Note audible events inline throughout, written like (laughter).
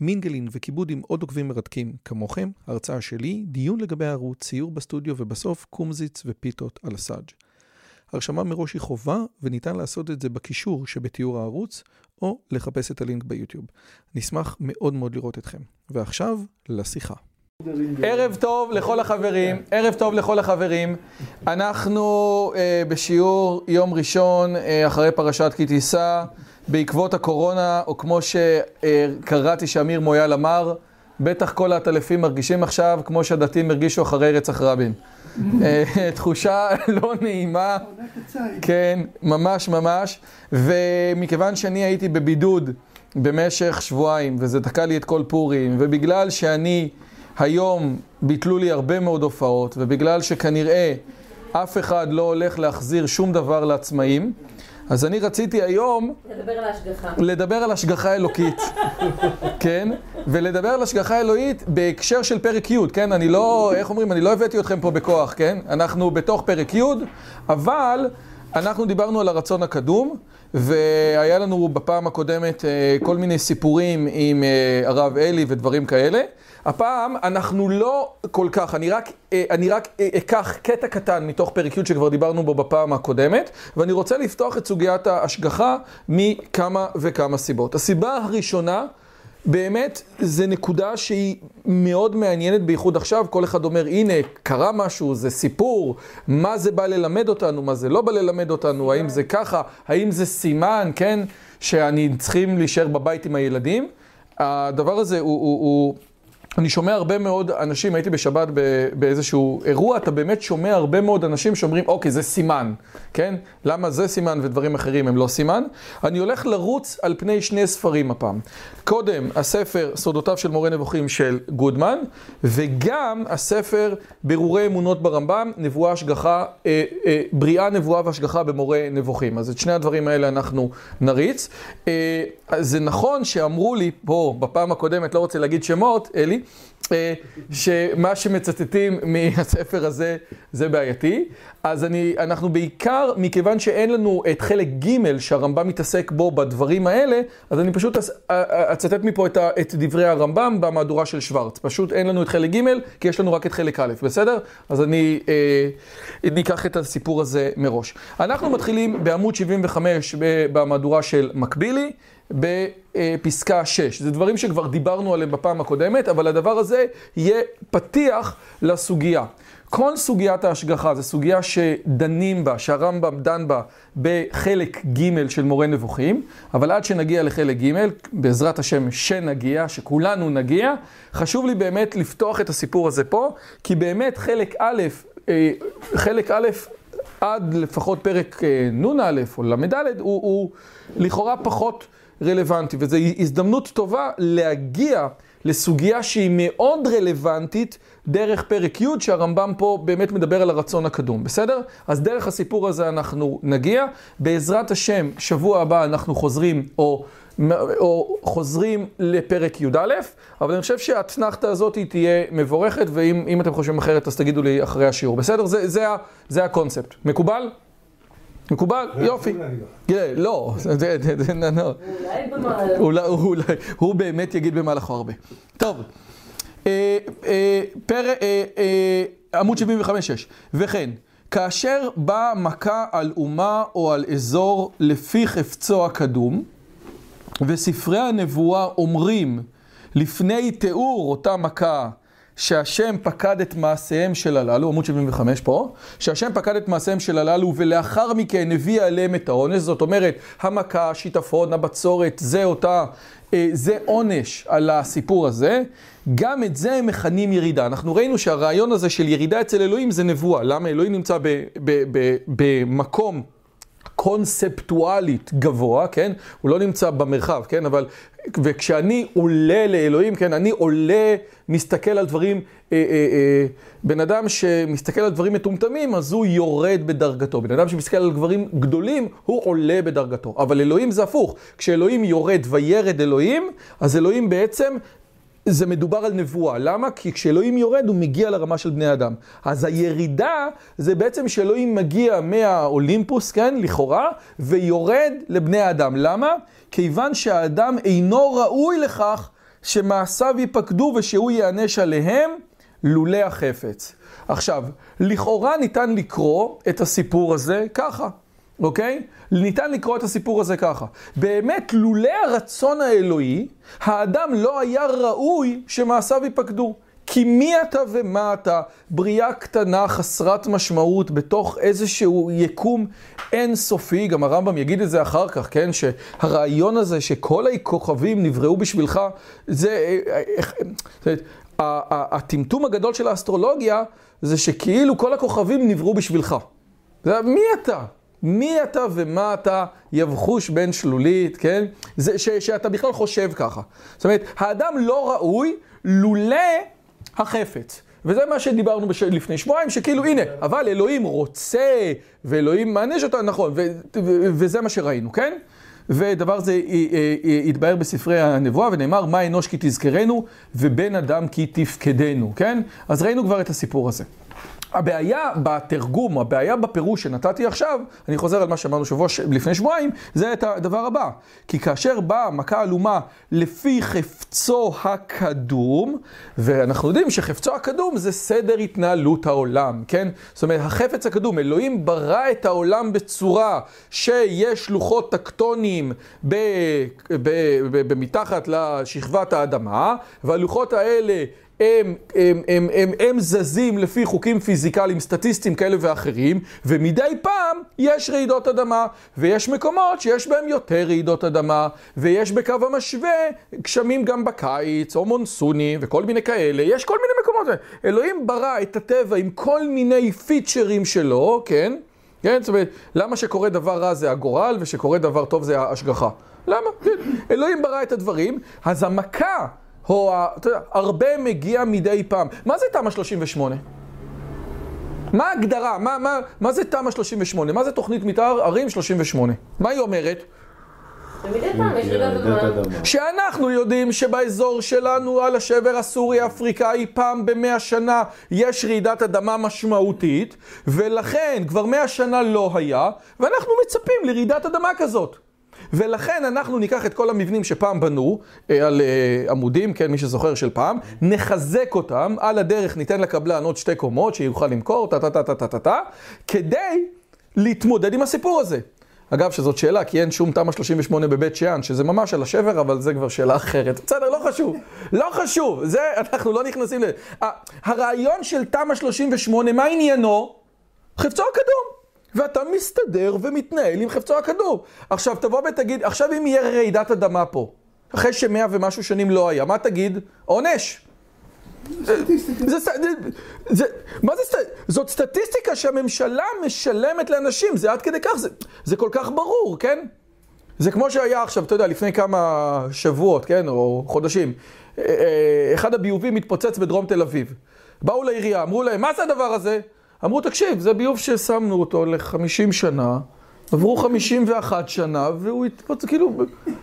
מינגלין וכיבוד עם עוד עוקבים מרתקים כמוכם, הרצאה שלי, דיון לגבי הערוץ, ציור בסטודיו ובסוף קומזיץ ופיתות על הסאג'. הרשמה מראש היא חובה וניתן לעשות את זה בקישור שבתיאור הערוץ או לחפש את הלינק ביוטיוב. נשמח מאוד מאוד לראות אתכם. ועכשיו, לשיחה. ערב טוב לכל החברים, ערב טוב לכל החברים. אנחנו אה, בשיעור יום ראשון אה, אחרי פרשת כי תישא. בעקבות הקורונה, או כמו שקראתי שאמיר מויאל אמר, בטח כל העטלפים מרגישים עכשיו כמו שהדתיים הרגישו אחרי רצח רבין. אה, תחושה לא נעימה, כן, ממש ממש, ומכיוון שאני הייתי בבידוד במשך שבועיים, וזה תקע לי את כל פורים, ובגלל שאני היום ביטלו לי הרבה מאוד הופעות, ובגלל שכנראה אף אחד לא הולך להחזיר שום דבר לעצמאים, אז אני רציתי היום... לדבר על ההשגחה. לדבר על השגחה אלוקית, (laughs) כן? ולדבר על השגחה אלוהית בהקשר של פרק י', כן? אני לא, איך אומרים? אני לא הבאתי אתכם פה בכוח, כן? אנחנו בתוך פרק י', אבל אנחנו דיברנו על הרצון הקדום, והיה לנו בפעם הקודמת אה, כל מיני סיפורים עם אה, הרב אלי ודברים כאלה. הפעם אנחנו לא כל כך, אני רק, אה, אני רק אקח קטע קטן מתוך פרק י' שכבר דיברנו בו בפעם הקודמת, ואני רוצה לפתוח את סוגיית ההשגחה מכמה וכמה סיבות. הסיבה הראשונה, באמת, זה נקודה שהיא מאוד מעניינת, בייחוד עכשיו, כל אחד אומר, הנה, קרה משהו, זה סיפור, מה זה בא ללמד אותנו, מה זה לא בא ללמד אותנו, האם זה ככה, האם זה סימן, כן, שאני צריכים להישאר בבית עם הילדים. הדבר הזה הוא... הוא, הוא אני שומע הרבה מאוד אנשים, הייתי בשבת באיזשהו אירוע, אתה באמת שומע הרבה מאוד אנשים שאומרים, אוקיי, זה סימן, כן? למה זה סימן ודברים אחרים הם לא סימן? אני הולך לרוץ על פני שני ספרים הפעם. קודם, הספר סודותיו של מורה נבוכים של גודמן, וגם הספר ברורי אמונות ברמב"ם, נבואה השגחה, אה, אה, בריאה נבואה והשגחה במורה נבוכים. אז את שני הדברים האלה אנחנו נריץ. אה, זה נכון שאמרו לי פה בפעם הקודמת, לא רוצה להגיד שמות, אלי, שמה שמצטטים מהספר הזה זה בעייתי. אז אני, אנחנו בעיקר, מכיוון שאין לנו את חלק ג' שהרמב"ם מתעסק בו בדברים האלה, אז אני פשוט אצטט מפה את, את דברי הרמב"ם במהדורה של שוורץ. פשוט אין לנו את חלק ג' כי יש לנו רק את חלק א', בסדר? אז אני אה, ניקח את הסיפור הזה מראש. אנחנו מתחילים בעמוד 75 במהדורה של מקבילי. בפסקה 6. זה דברים שכבר דיברנו עליהם בפעם הקודמת, אבל הדבר הזה יהיה פתיח לסוגיה. כל סוגיית ההשגחה זו סוגיה שדנים בה, שהרמב"ם דן בה בחלק ג' של מורה נבוכים, אבל עד שנגיע לחלק ג', בעזרת השם שנגיע, שכולנו נגיע, חשוב לי באמת לפתוח את הסיפור הזה פה, כי באמת חלק א', אה, חלק א', עד לפחות פרק אה, נ"א או ל"ד, הוא, הוא לכאורה פחות רלוונטי, וזו הזדמנות טובה להגיע לסוגיה שהיא מאוד רלוונטית דרך פרק י', שהרמב"ם פה באמת מדבר על הרצון הקדום, בסדר? אז דרך הסיפור הזה אנחנו נגיע. בעזרת השם, שבוע הבא אנחנו חוזרים, או, או חוזרים לפרק י"א, אבל אני חושב שהאתנחתא הזאת תהיה מבורכת, ואם אתם חושבים אחרת אז תגידו לי אחרי השיעור, בסדר? זה, זה, זה הקונספט. מקובל? מקובל? יופי. לא, אולי אולי, הוא באמת יגיד במהלכו הרבה. טוב, אה, אה, אה, עמוד 75-6, וכן, כאשר באה מכה על אומה או על אזור לפי חפצו הקדום, וספרי הנבואה אומרים לפני תיאור אותה מכה שהשם פקד את מעשיהם של הללו, עמוד 75 פה, שהשם פקד את מעשיהם של הללו ולאחר מכן הביא עליהם את העונש, זאת אומרת, המכה, השיטפון, הבצורת, זה אותה, אה, זה עונש על הסיפור הזה, גם את זה הם מכנים ירידה. אנחנו ראינו שהרעיון הזה של ירידה אצל אלוהים זה נבואה. למה? אלוהים נמצא במקום קונספטואלית גבוה, כן? הוא לא נמצא במרחב, כן? אבל וכשאני עולה לאלוהים, כן, אני עולה, מסתכל על דברים, אה, אה, אה, בן אדם שמסתכל על דברים מטומטמים, אז הוא יורד בדרגתו. בן אדם שמסתכל על דברים גדולים, הוא עולה בדרגתו. אבל אלוהים זה הפוך. כשאלוהים יורד וירד אלוהים, אז אלוהים בעצם זה מדובר על נבואה. למה? כי כשאלוהים יורד הוא מגיע לרמה של בני אדם. אז הירידה זה בעצם שאלוהים מגיע מהאולימפוס, כן, לכאורה, ויורד לבני האדם. למה? כיוון שהאדם אינו ראוי לכך שמעשיו ייפקדו ושהוא ייענש עליהם לולא החפץ. עכשיו, לכאורה ניתן לקרוא את הסיפור הזה ככה. אוקיי? ניתן לקרוא את הסיפור הזה ככה. באמת, לולא הרצון האלוהי, האדם לא היה ראוי שמעשיו ייפקדו. כי מי אתה ומה אתה? בריאה קטנה, חסרת משמעות, בתוך איזשהו יקום אינסופי. גם הרמב"ם יגיד את זה אחר כך, כן? שהרעיון הזה שכל הכוכבים נבראו בשבילך, זה... הטמטום הגדול של האסטרולוגיה זה שכאילו כל הכוכבים נבראו בשבילך. מי אתה? מי אתה ומה אתה יבחוש בין שלולית, כן? זה ש, שאתה בכלל חושב ככה. זאת אומרת, האדם לא ראוי לולא החפץ. וזה מה שדיברנו בש... לפני שבועיים, שכאילו הנה, אבל אלוהים רוצה, ואלוהים מעניש אותה, נכון, ו... ו... וזה מה שראינו, כן? ודבר זה התבהר בספרי הנבואה, ונאמר, מה אנוש כי תזכרנו, ובן אדם כי תפקדנו, כן? אז ראינו כבר את הסיפור הזה. הבעיה בתרגום, הבעיה בפירוש שנתתי עכשיו, אני חוזר על מה שאמרנו שבוע לפני שבועיים, זה את הדבר הבא. כי כאשר באה מכה עלומה לפי חפצו הקדום, ואנחנו יודעים שחפצו הקדום זה סדר התנהלות העולם, כן? זאת אומרת, החפץ הקדום, אלוהים ברא את העולם בצורה שיש לוחות טקטוניים במתחת לשכבת האדמה, והלוחות האלה הם, הם, הם, הם, הם זזים לפי חוקים פיזיקליים, סטטיסטיים כאלה ואחרים, ומדי פעם יש רעידות אדמה, ויש מקומות שיש בהם יותר רעידות אדמה, ויש בקו המשווה גשמים גם בקיץ, או מונסונים, וכל מיני כאלה, יש כל מיני מקומות. אלוהים ברא את הטבע עם כל מיני פיצ'רים שלו, כן? כן? זאת אומרת, למה שקורה דבר רע זה הגורל, ושקורה דבר טוב זה ההשגחה? למה? כן. אלוהים ברא את הדברים, אז המכה... או, אתה יודע, הרבה מגיע מדי פעם. מה זה תמ"א 38? מה ההגדרה? מה, מה, מה זה תמ"א 38? מה זה תוכנית מתאר ערים 38? מה היא אומרת? שאנחנו יודעים שבאזור שלנו על השבר הסורי-אפריקאי פעם במאה שנה יש רעידת אדמה משמעותית ולכן כבר מאה שנה לא היה ואנחנו מצפים לרעידת אדמה כזאת ולכן אנחנו ניקח את כל המבנים שפעם בנו, אה, על אה, עמודים, כן, מי שזוכר של פעם, נחזק אותם, על הדרך ניתן לקבלן עוד שתי קומות שיוכל למכור, טה-טה-טה-טה-טה-טה, כדי להתמודד עם הסיפור הזה. אגב, שזאת שאלה, כי אין שום תמ"א 38 בבית שאן, שזה ממש על השבר, אבל זה כבר שאלה אחרת. בסדר, לא חשוב. לא חשוב, זה, אנחנו לא נכנסים ל... הרעיון של תמ"א 38, מה עניינו? חפצו הקדום. ואתה מסתדר ומתנהל עם חפצו הכדור. עכשיו, תבוא ותגיד, עכשיו אם יהיה רעידת אדמה פה, אחרי שמאה ומשהו שנים לא היה, מה תגיד? עונש. מה זה סטטיסטיקה? זאת סטטיסטיקה שהממשלה משלמת לאנשים, זה עד כדי כך, זה, זה כל כך ברור, כן? זה כמו שהיה עכשיו, אתה יודע, לפני כמה שבועות, כן, או חודשים, אה, אה, אחד הביובים מתפוצץ בדרום תל אביב. באו לעירייה, אמרו להם, מה זה הדבר הזה? אמרו, תקשיב, זה ביוב ששמנו אותו ל-50 שנה, עברו 51 שנה, והוא התפוצץ, כאילו,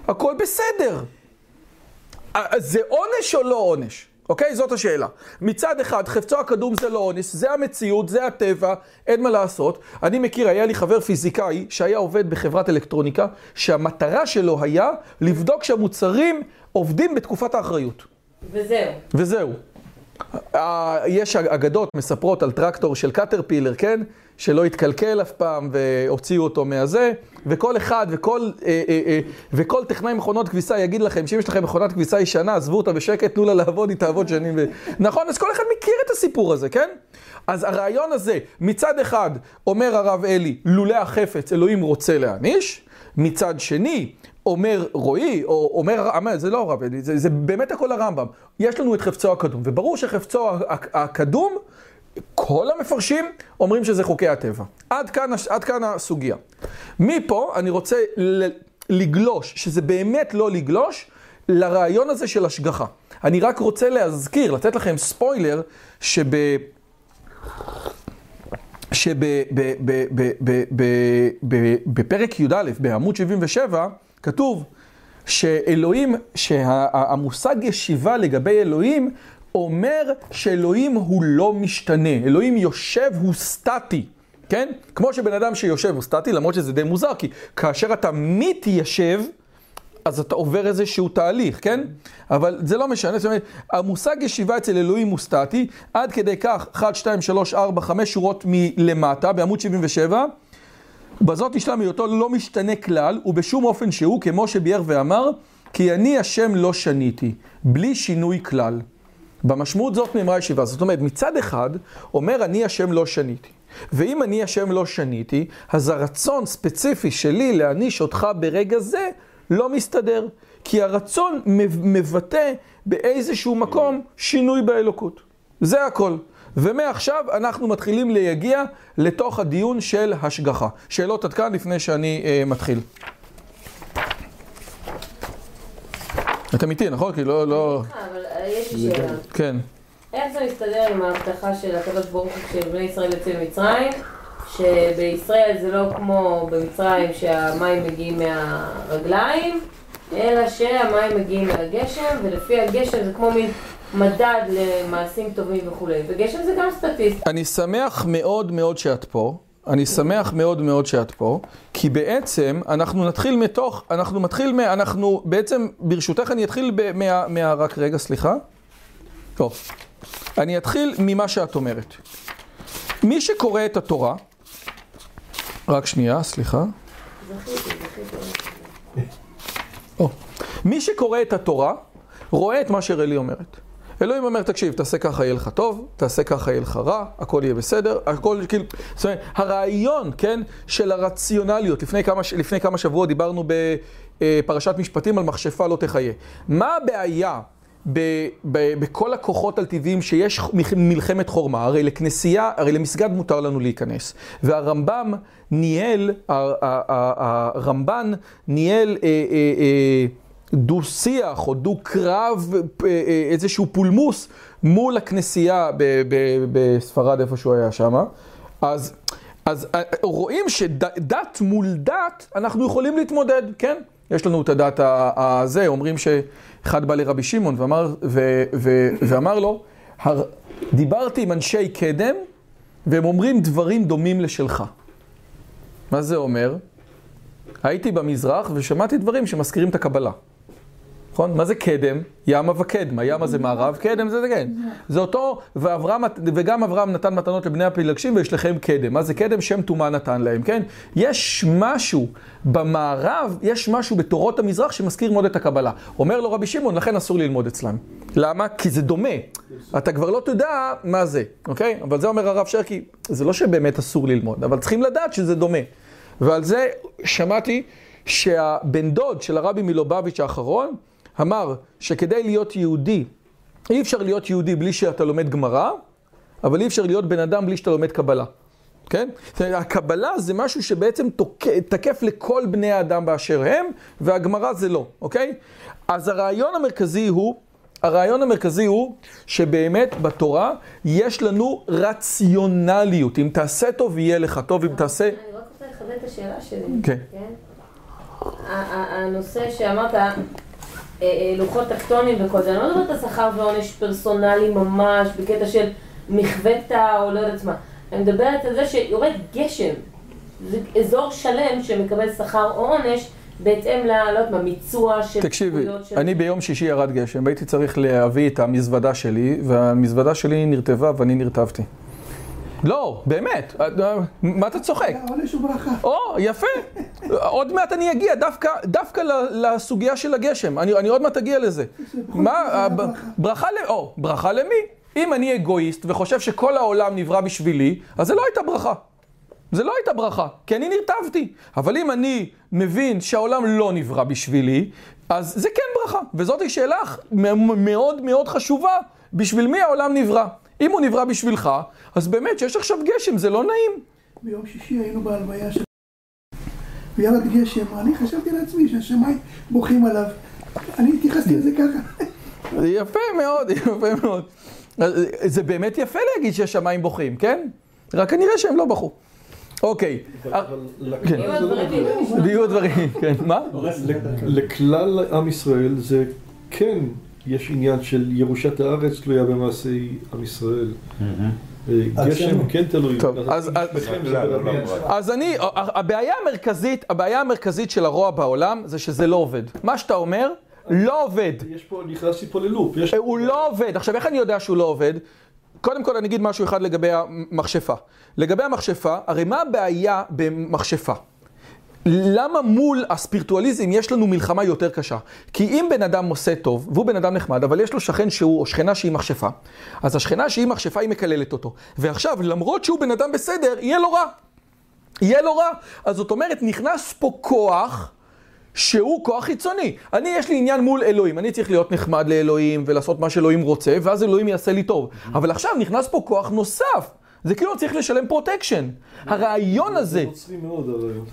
הכל בסדר. זה עונש או לא עונש? אוקיי? זאת השאלה. מצד אחד, חפצו הקדום זה לא עונש, זה המציאות, זה הטבע, אין מה לעשות. אני מכיר, היה לי חבר פיזיקאי שהיה עובד בחברת אלקטרוניקה, שהמטרה שלו היה לבדוק שהמוצרים עובדים בתקופת האחריות. וזהו. וזהו. יש אגדות מספרות על טרקטור של קטרפילר, כן? שלא התקלקל אף פעם והוציאו אותו מהזה, וכל אחד וכל, אה, אה, אה, וכל טכנאי מכונות כביסה יגיד לכם שאם יש לכם מכונת כביסה ישנה, עזבו אותה בשקט, תנו לה לעבוד, היא תעבוד שנים. ו... נכון? אז כל אחד מכיר את הסיפור הזה, כן? אז הרעיון הזה, מצד אחד, אומר הרב אלי, לולא החפץ, אלוהים רוצה להעניש, מצד שני, אומר רועי, או אומר, זה לא הרב אלי, זה, זה באמת הכל הרמב"ם. יש לנו את חפצו הקדום, וברור שחפצו הקדום, כל המפרשים אומרים שזה חוקי הטבע. עד כאן, עד כאן הסוגיה. מפה אני רוצה לגלוש, שזה באמת לא לגלוש, לרעיון הזה של השגחה. אני רק רוצה להזכיר, לתת לכם ספוילר, שב... שבפרק י"א, בעמוד 77, כתוב שאלוהים, שהמושג ישיבה לגבי אלוהים, אומר שאלוהים הוא לא משתנה, אלוהים יושב הוא סטטי, כן? כמו שבן אדם שיושב הוא סטטי, למרות שזה די מוזר, כי כאשר אתה מתיישב, אז אתה עובר איזשהו תהליך, כן? אבל זה לא משנה, זאת אומרת, המושג ישיבה אצל אלוהים הוא סטטי, עד כדי כך, 1, 2, 3, 4, 5 שורות מלמטה, בעמוד 77, בזאת נשלם היותו לא משתנה כלל, ובשום אופן שהוא, כמו שביאר ואמר, כי אני השם לא שניתי, בלי שינוי כלל. במשמעות זאת נאמרה ישיבה. זאת אומרת, מצד אחד, אומר אני השם לא שניתי. ואם אני השם לא שניתי, אז הרצון ספציפי שלי להעניש אותך ברגע זה, לא מסתדר. כי הרצון מבטא באיזשהו מקום שינוי באלוקות. זה הכל. ומעכשיו אנחנו מתחילים להגיע לתוך הדיון של השגחה. שאלות עד כאן לפני שאני אה, מתחיל. אתם איתי, נכון? כי לא... לא... אבל אה, יש לי שאלה. כן. איך זה מסתדר עם ההבטחה של הקדוש ברוך הוא כשבני ישראל יוצאים ממצרים? שבישראל זה לא כמו במצרים שהמים מגיעים מהרגליים, אלא שהמים מגיעים מהגשם, ולפי הגשם זה כמו מין מדד למעשים טובים וכולי. וגשם זה גם סטטיסט. אני שמח מאוד מאוד שאת פה. אני שמח מאוד מאוד שאת פה, כי בעצם אנחנו נתחיל מתוך, אנחנו מתחיל, מה, אנחנו בעצם, ברשותך אני אתחיל ב, מה, מה... רק רגע, סליחה. טוב. אני אתחיל ממה שאת אומרת. מי שקורא את התורה, רק שנייה, סליחה. או. מי שקורא את התורה, רואה את מה שרלי אומרת. אלוהים אומר, תקשיב, תעשה ככה יהיה לך טוב, תעשה ככה יהיה לך רע, הכל יהיה בסדר, הכל כאילו, זאת אומרת, הרעיון, כן, של הרציונליות, לפני כמה, לפני כמה שבועות דיברנו בפרשת משפטים על מכשפה לא תחיה. מה הבעיה ב, ב, בכל הכוחות על טבעיים שיש מלחמת חורמה? הרי לכנסייה, הרי למסגד מותר לנו להיכנס. והרמב"ם ניהל, הרמב"ן ניהל אה, אה, אה, דו-שיח או דו-קרב, אה, אה, איזשהו פולמוס מול הכנסייה בספרד, איפה שהוא היה שם. אז, אז אה, רואים שדת מול דת, אנחנו יכולים להתמודד, כן? יש לנו את הדת הזה, אומרים שאחד בא לרבי שמעון ואמר, ו, ו, ואמר לו, דיברתי עם אנשי קדם, והם אומרים דברים דומים לשלך. מה זה אומר? הייתי במזרח ושמעתי דברים שמזכירים את הקבלה. נכון? מה זה קדם? ימה וקדמה. ימה זה מערב, קדם זה כן. זה אותו, ואברהם, וגם אברהם נתן מתנות לבני הפילגשים ויש לכם קדם. מה זה קדם? שם טומאה נתן להם, כן? יש משהו במערב, יש משהו בתורות המזרח שמזכיר מאוד את הקבלה. אומר לו רבי שמעון, לכן אסור ללמוד אצלם. למה? כי זה דומה. אתה כבר לא תדע מה זה, אוקיי? אבל זה אומר הרב שרקי, זה לא שבאמת אסור ללמוד, אבל צריכים לדעת שזה דומה. ועל זה שמעתי שהבן דוד של הרבי מלובביץ' האחרון, אמר שכדי להיות יהודי, אי אפשר להיות יהודי בלי שאתה לומד גמרא, אבל אי אפשר להיות בן אדם בלי שאתה לומד קבלה. כן? הקבלה זה משהו שבעצם תקף לכל בני האדם באשר הם, והגמרא זה לא, אוקיי? אז הרעיון המרכזי הוא, הרעיון המרכזי הוא שבאמת בתורה יש לנו רציונליות. אם תעשה טוב, יהיה לך טוב, אם תעשה... אני רק רוצה לחדד את השאלה שלי. כן. כן? הנושא שאמרת... אה, אה, לוחות טקטונים וכל זה, אני לא מדברת על שכר ועונש פרסונלי ממש, בקטע של מכוותה או לא יודעת מה. אני מדברת על זה שיורד גשם. זה אזור שלם שמקבל שכר או עונש בהתאם ל... לא יודעת מה, מיצוע של... תקשיבי, אני ביום שישי ירד גשם, והייתי צריך להביא את המזוודה שלי, והמזוודה שלי נרטבה ואני נרטבתי. לא, באמת, מה אתה צוחק? עונש וברכה. או, יפה. עוד מעט אני אגיע דווקא, לסוגיה של הגשם. אני, אני עוד מעט אגיע לזה. מה, ברכה ל... או, ברכה למי? אם אני אגואיסט וחושב שכל העולם נברא בשבילי, אז זה לא הייתה ברכה. זה לא הייתה ברכה, כי אני נרטבתי. אבל אם אני מבין שהעולם לא נברא בשבילי, אז זה כן ברכה. וזאת שאלה מאוד מאוד חשובה, בשביל מי העולם נברא. אם הוא נברא בשבילך, אז באמת שיש עכשיו גשם, זה לא נעים. ביום שישי היינו בהלוויה של... וירד גשם, אני חשבתי לעצמי שהשמיים בוכים עליו. אני התייחסתי לזה ככה. זה יפה מאוד, יפה מאוד. זה באמת יפה להגיד שהשמיים בוכים, כן? רק כנראה שהם לא בכו. אוקיי. אבל כן. יהיו הדברים, כן. מה? לכלל עם ישראל זה כן, יש עניין של ירושת הארץ תלויה במעשי עם ישראל. גשם כן תלוי. טוב, אז- אז- אז אני, הבעיה המרכזית, הבעיה המרכזית של הרוע בעולם זה שזה לא עובד. מה שאתה אומר, לא עובד. יש פה, נכנסתי פה ללופ. הוא לא עובד. עכשיו, איך אני יודע שהוא לא עובד? קודם כל אני אגיד משהו אחד לגבי המכשפה. לגבי המכשפה, הרי מה הבעיה במכשפה? למה מול הספירטואליזם יש לנו מלחמה יותר קשה? כי אם בן אדם עושה טוב, והוא בן אדם נחמד, אבל יש לו שכן שהוא, או שכנה שהיא מכשפה, אז השכנה שהיא מכשפה היא מקללת אותו. ועכשיו, למרות שהוא בן אדם בסדר, יהיה לו רע. יהיה לו רע. אז זאת אומרת, נכנס פה כוח שהוא כוח חיצוני. אני, יש לי עניין מול אלוהים, אני צריך להיות נחמד לאלוהים ולעשות מה שאלוהים רוצה, ואז אלוהים יעשה לי טוב. אבל עכשיו נכנס פה כוח נוסף. זה כאילו צריך לשלם פרוטקשן. הרעיון הזה... זה נוצרי מאוד הרעיון.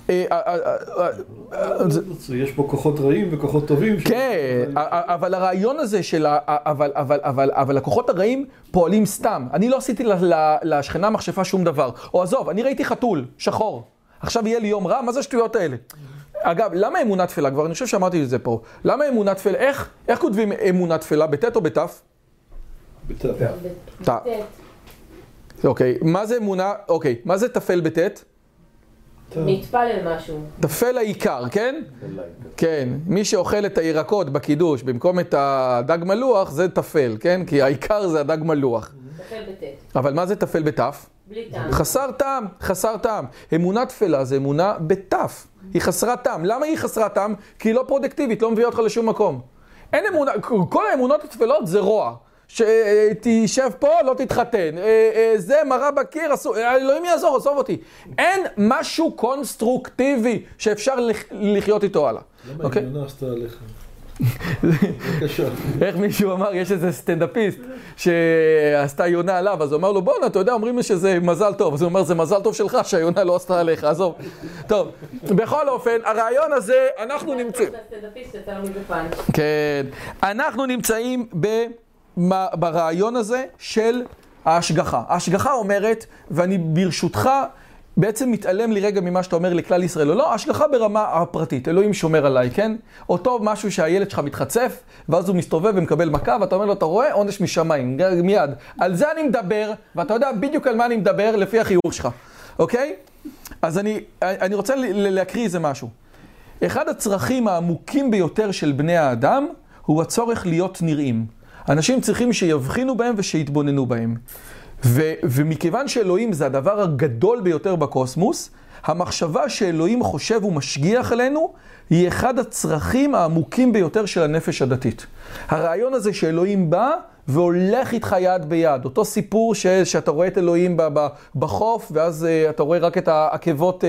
יש פה כוחות רעים וכוחות טובים. כן, אבל הרעיון הזה של ה... אבל, אבל, אבל, אבל הכוחות הרעים פועלים סתם. אני לא עשיתי ל- ל- לשכנה מכשפה שום דבר. או עזוב, אני ראיתי חתול, שחור. עכשיו יהיה לי יום רע? מה זה השטויות האלה? אגב, למה אמונה תפלה? כבר אני חושב שאמרתי את זה פה. למה אמונה תפלה? איך, איך כותבים אמונה תפלה? בטית או בתף? בתא. אוקיי. מה זה אמונה? אוקיי. מה זה תפל בטית? להתפלל משהו. תפל העיקר, כן? כן, מי שאוכל את הירקות בקידוש במקום את הדג מלוח זה תפל, כן? כי העיקר זה הדג מלוח. תפל בטית. אבל מה זה תפל בתף? בלי טעם. חסר טעם, חסר טעם. אמונה תפלה זה אמונה בתף. היא חסרת טעם. למה היא חסרת טעם? כי היא לא פרודקטיבית, לא מביאה אותך לשום מקום. אין אמונה, כל האמונות התפלות זה רוע. שתשב פה, לא תתחתן. אה, אה, זה מראה בקיר, אלוהים יעזור, עזוב אותי. אין משהו קונסטרוקטיבי שאפשר לח- לחיות איתו הלאה. למה? יונה עשתה עליך? בבקשה. איך מישהו אמר, יש איזה סטנדאפיסט שעשתה יונה עליו, אז הוא אמר לו, בואנה, אתה יודע, אומרים לי שזה מזל טוב. אז הוא אומר, זה מזל טוב שלך שהיונה לא עשתה עליך, עזוב. טוב, בכל אופן, הרעיון הזה, אנחנו נמצאים... כן, אנחנו נמצאים במה- ברעיון הזה של ההשגחה. ההשגחה אומרת, ואני ברשותך בעצם מתעלם לי רגע ממה שאתה אומר לכלל ישראל, או לא, השגחה ברמה הפרטית, אלוהים שומר עליי, כן? אותו משהו שהילד שלך מתחצף, ואז הוא מסתובב ומקבל מכה, ואתה אומר לו, אתה רואה? עונש משמיים, מיד. על זה אני מדבר, ואתה יודע בדיוק על מה אני מדבר, לפי החיוך שלך, אוקיי? אז אני, אני רוצה להקריא איזה משהו. אחד הצרכים העמוקים ביותר של בני האדם הוא הצורך להיות נראים. אנשים צריכים שיבחינו בהם ושיתבוננו בהם. ו- ומכיוון שאלוהים זה הדבר הגדול ביותר בקוסמוס, המחשבה שאלוהים חושב ומשגיח עלינו היא אחד הצרכים העמוקים ביותר של הנפש הדתית. הרעיון הזה שאלוהים בא והולך איתך יד ביד. אותו סיפור ש- שאתה רואה את אלוהים ב- ב- בחוף, ואז uh, אתה רואה רק את העקבות, uh,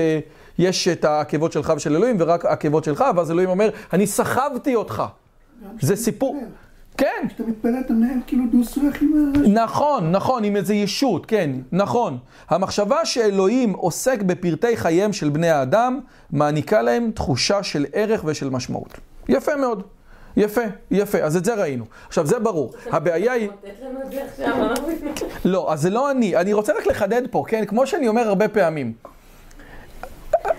יש את העקבות שלך ושל אלוהים, ורק העקבות שלך, ואז אלוהים אומר, אני סחבתי אותך. זה סיפור. כן. כשאתה מתפלל אתה מנהל כאילו דו-שיח עם הרשת. נכון, נכון, עם איזה ישות, כן, נכון. המחשבה שאלוהים עוסק בפרטי חייהם של בני האדם, מעניקה להם תחושה של ערך ושל משמעות. יפה מאוד. יפה, יפה, אז את זה ראינו. עכשיו, זה ברור. הבעיה היא... לתת לנו את זה עכשיו, אני לא מבינה. לא, אז זה לא אני. אני רוצה רק לחדד פה, כן? כמו שאני אומר הרבה פעמים.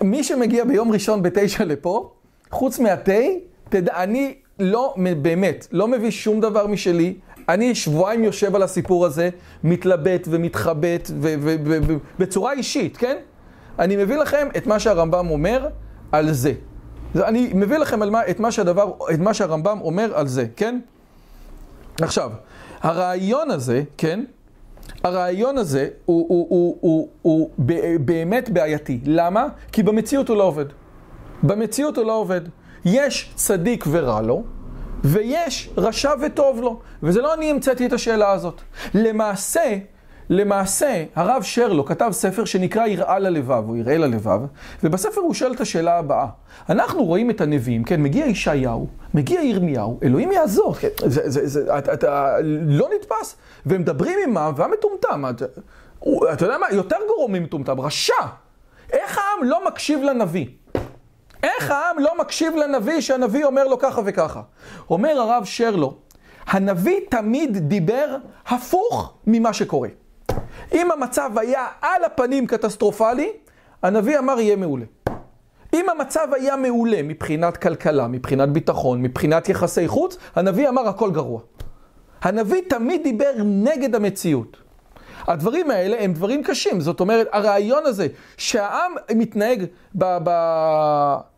מי שמגיע ביום ראשון בתשע לפה, חוץ מהתה, תדע, אני לא, באמת, לא מביא שום דבר משלי. אני שבועיים יושב על הסיפור הזה, מתלבט ומתחבט, בצורה אישית, כן? אני מביא לכם את מה שהרמב"ם אומר על זה. אני מביא לכם מה, את, מה שהדבר, את מה שהרמב"ם אומר על זה, כן? עכשיו, הרעיון הזה, כן? הרעיון הזה הוא, הוא, הוא, הוא, הוא ב- באמת בעייתי. למה? כי במציאות הוא לא עובד. במציאות הוא לא עובד. יש צדיק ורע לו, ויש רשע וטוב לו. וזה לא אני המצאתי את השאלה הזאת. למעשה, למעשה, הרב שרלו כתב ספר שנקרא יראה ללבב, או יראה ללבב, ובספר הוא שואל את השאלה הבאה. אנחנו רואים את הנביאים, כן, מגיע ישעיהו, מגיע ירמיהו, אלוהים יעזור, כן, זה, זה, זה, אתה, אתה לא נתפס, והם מדברים עמם, והמטומטם, אתה, הוא, אתה יודע מה, יותר גרוע ממטומטם, רשע. איך העם לא מקשיב לנביא? איך העם לא מקשיב לנביא שהנביא אומר לו ככה וככה? אומר הרב שרלו, הנביא תמיד דיבר הפוך ממה שקורה. אם המצב היה על הפנים קטסטרופלי, הנביא אמר יהיה מעולה. אם המצב היה מעולה מבחינת כלכלה, מבחינת ביטחון, מבחינת יחסי חוץ, הנביא אמר הכל גרוע. הנביא תמיד דיבר נגד המציאות. הדברים האלה הם דברים קשים, זאת אומרת, הרעיון הזה שהעם מתנהג ב- ב-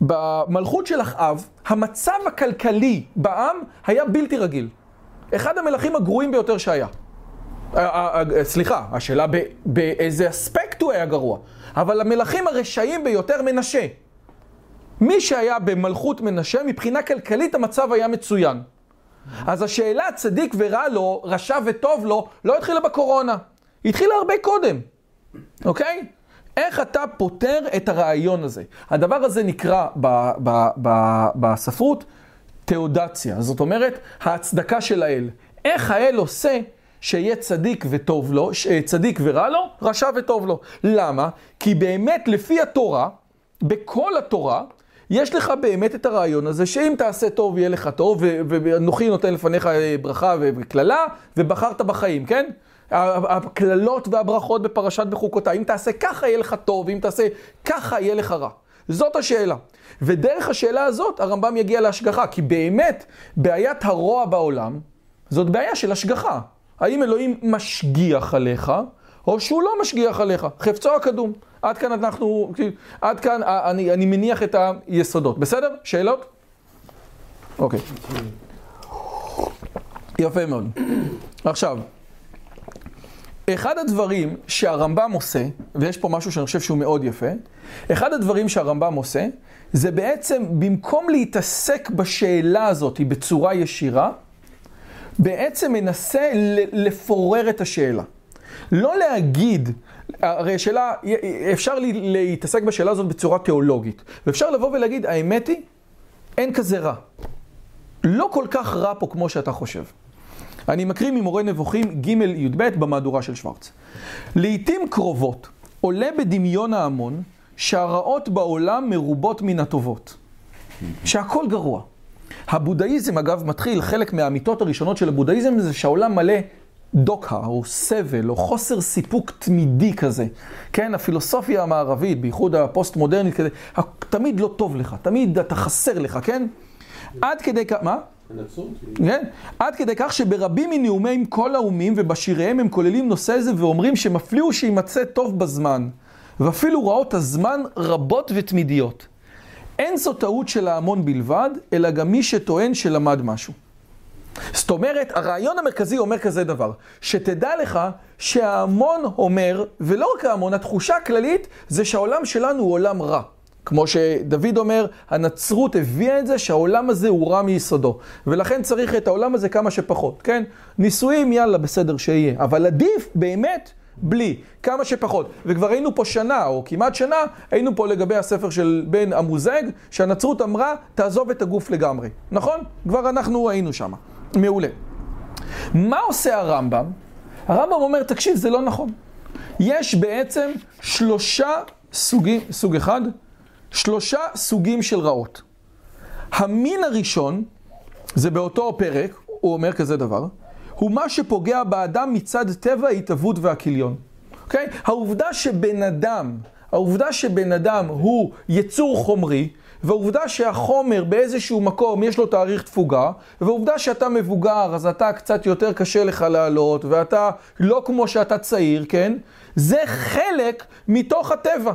במלכות של אחאב, המצב הכלכלי בעם היה בלתי רגיל. אחד המלכים הגרועים ביותר שהיה. סליחה, השאלה באיזה אספקט הוא היה גרוע. אבל המלכים הרשעים ביותר מנשה. מי שהיה במלכות מנשה, מבחינה כלכלית המצב היה מצוין. אז השאלה צדיק ורע לו, רשע וטוב לו, לא התחילה בקורונה. היא התחילה הרבה קודם, אוקיי? איך אתה פותר את הרעיון הזה? הדבר הזה נקרא ב- ב- ב- בספרות תאודציה. זאת אומרת, ההצדקה של האל. איך האל עושה שיהיה צדיק וטוב לו, ש- צדיק ורע לו, רשע וטוב לו. למה? כי באמת לפי התורה, בכל התורה, יש לך באמת את הרעיון הזה שאם תעשה טוב יהיה לך טוב, ואנוכי נותן לפניך אה, ברכה וקללה, ובחרת בחיים, כן? הקללות והברכות בפרשת בחוקותיי, אם תעשה ככה יהיה לך טוב, ואם תעשה ככה יהיה לך רע. זאת השאלה. ודרך השאלה הזאת הרמב"ם יגיע להשגחה, כי באמת בעיית הרוע בעולם זאת בעיה של השגחה. האם אלוהים משגיח עליך, או שהוא לא משגיח עליך? חפצו הקדום. עד כאן אנחנו, עד כאן אה, אני, אני מניח את היסודות. בסדר? שאלות? אוקיי. יפה מאוד. עכשיו, אחד הדברים שהרמב"ם עושה, ויש פה משהו שאני חושב שהוא מאוד יפה, אחד הדברים שהרמב"ם עושה, זה בעצם במקום להתעסק בשאלה הזאת בצורה ישירה, בעצם מנסה לפורר את השאלה. לא להגיד, הרי שאלה, אפשר להתעסק בשאלה הזאת בצורה תיאולוגית, ואפשר לבוא ולהגיד, האמת היא, אין כזה רע. לא כל כך רע פה כמו שאתה חושב. אני מקריא ממורה נבוכים ג' י"ב במהדורה של שוורץ. לעתים קרובות עולה בדמיון ההמון שהרעות בעולם מרובות מן הטובות. שהכל גרוע. הבודהיזם אגב מתחיל, חלק מהאמיתות הראשונות של הבודהיזם זה שהעולם מלא דוקה או סבל או חוסר סיפוק תמידי כזה. כן, הפילוסופיה המערבית, בייחוד הפוסט-מודרנית תמיד לא טוב לך, תמיד אתה חסר לך, כן? עד כדי כך, מה? כן? עד כדי כך שברבים מנאומי כל האומים ובשיריהם הם כוללים נושא זה ואומרים שמפליא הוא שימצא טוב בזמן, ואפילו רעות הזמן רבות ותמידיות. אין זו טעות של ההמון בלבד, אלא גם מי שטוען שלמד משהו. זאת אומרת, הרעיון המרכזי אומר כזה דבר, שתדע לך שההמון אומר, ולא רק ההמון, התחושה הכללית זה שהעולם שלנו הוא עולם רע. כמו שדוד אומר, הנצרות הביאה את זה שהעולם הזה הוא רע מיסודו. ולכן צריך את העולם הזה כמה שפחות, כן? נישואים, יאללה, בסדר שיהיה. אבל עדיף באמת בלי, כמה שפחות. וכבר היינו פה שנה, או כמעט שנה, היינו פה לגבי הספר של בן המוזג, שהנצרות אמרה, תעזוב את הגוף לגמרי. נכון? כבר אנחנו היינו שם. מעולה. מה עושה הרמב"ם? הרמב"ם אומר, תקשיב, זה לא נכון. יש בעצם שלושה סוגים, סוג אחד, שלושה סוגים של רעות. המין הראשון, זה באותו פרק, הוא אומר כזה דבר, הוא מה שפוגע באדם מצד טבע ההתהוות והכיליון. אוקיי? העובדה שבן אדם, העובדה שבן אדם הוא יצור חומרי, והעובדה שהחומר באיזשהו מקום יש לו תאריך תפוגה, והעובדה שאתה מבוגר, אז אתה קצת יותר קשה לך לעלות, ואתה לא כמו שאתה צעיר, כן? זה חלק מתוך הטבע.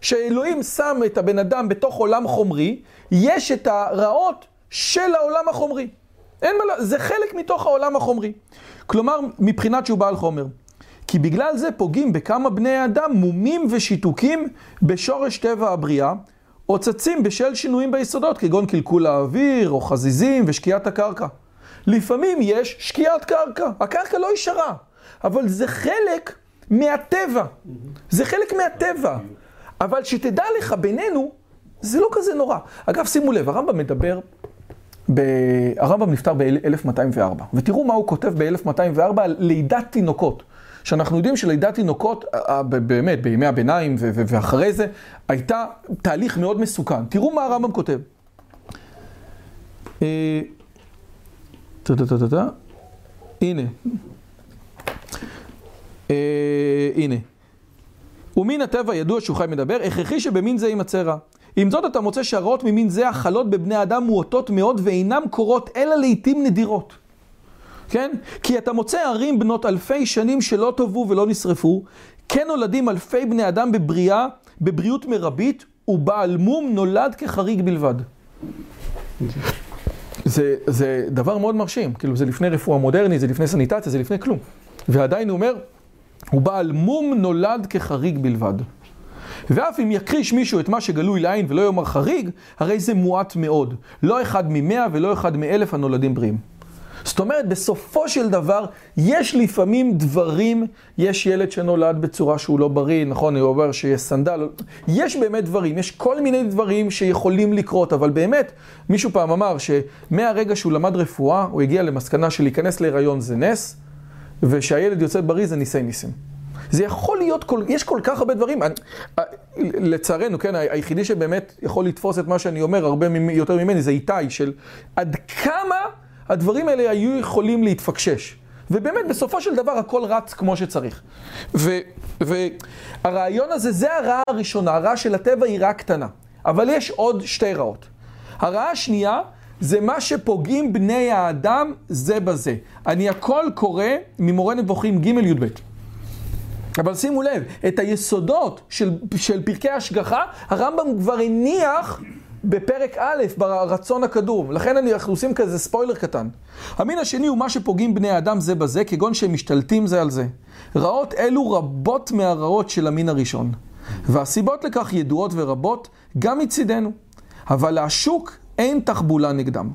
שאלוהים שם את הבן אדם בתוך עולם חומרי, יש את הרעות של העולם החומרי. אין מה, זה חלק מתוך העולם החומרי. כלומר, מבחינת שהוא בעל חומר. כי בגלל זה פוגעים בכמה בני אדם מומים ושיתוקים בשורש טבע הבריאה, או צצים בשל שינויים ביסודות, כגון קלקול האוויר, או חזיזים ושקיעת הקרקע. לפעמים יש שקיעת קרקע, הקרקע לא ישרה, אבל זה חלק מהטבע. זה חלק מהטבע. אבל שתדע לך, בינינו, זה לא כזה נורא. אגב, שימו לב, הרמב"ם מדבר, ב... הרמב"ם נפטר ב-1204, ותראו מה הוא כותב ב-1204 על לידת תינוקות. שאנחנו יודעים שלידת תינוקות, באמת, בימי הביניים ואחרי זה, הייתה תהליך מאוד מסוכן. תראו מה הרמב"ם כותב. אה. הנה. אה, הנה. ומן הטבע ידוע שהוא חי מדבר, הכרחי שבמין זה יימצא רע. עם זאת אתה מוצא שהרעות ממין זה החלות בבני אדם מועטות מאוד ואינם קורות אלא לעיתים נדירות. כן? כי אתה מוצא ערים בנות אלפי שנים שלא טבעו ולא נשרפו, כן נולדים אלפי בני אדם בבריאה, בבריאות מרבית, ובעל מום נולד כחריג בלבד. זה, זה דבר מאוד מרשים, כאילו זה לפני רפואה מודרנית, זה לפני סניטציה, זה לפני כלום. ועדיין הוא אומר, ובעל מום נולד כחריג בלבד. ואף אם יכחיש מישהו את מה שגלוי לעין ולא יאמר חריג, הרי זה מועט מאוד. לא אחד ממאה ולא אחד מאלף הנולדים בריאים. זאת אומרת, בסופו של דבר, יש לפעמים דברים, יש ילד שנולד בצורה שהוא לא בריא, נכון, הוא אומר שיש סנדל, יש באמת דברים, יש כל מיני דברים שיכולים לקרות, אבל באמת, מישהו פעם אמר שמהרגע שהוא למד רפואה, הוא הגיע למסקנה שלהיכנס להיריון זה נס, ושהילד יוצא בריא זה ניסי ניסים. זה יכול להיות, כל, יש כל כך הרבה דברים. אני, לצערנו, כן, היחידי שבאמת יכול לתפוס את מה שאני אומר הרבה יותר ממני זה איתי, של עד כמה הדברים האלה היו יכולים להתפקשש. ובאמת, בסופו של דבר הכל רץ כמו שצריך. והרעיון הזה, זה הרעה הראשונה, הרעה של הטבע היא רעה קטנה. אבל יש עוד שתי רעות. הרעה השנייה, זה מה שפוגעים בני האדם זה בזה. אני הכל קורא ממורה נבוכים ג' י"ב. אבל שימו לב, את היסודות של, של פרקי השגחה, הרמב"ם כבר הניח בפרק א', ברצון הקדום. לכן אנחנו עושים כזה ספוילר קטן. המין השני הוא מה שפוגעים בני האדם זה בזה, כגון שהם משתלטים זה על זה. רעות אלו רבות מהרעות של המין הראשון. והסיבות לכך ידועות ורבות גם מצידנו. אבל השוק אין תחבולה נגדם.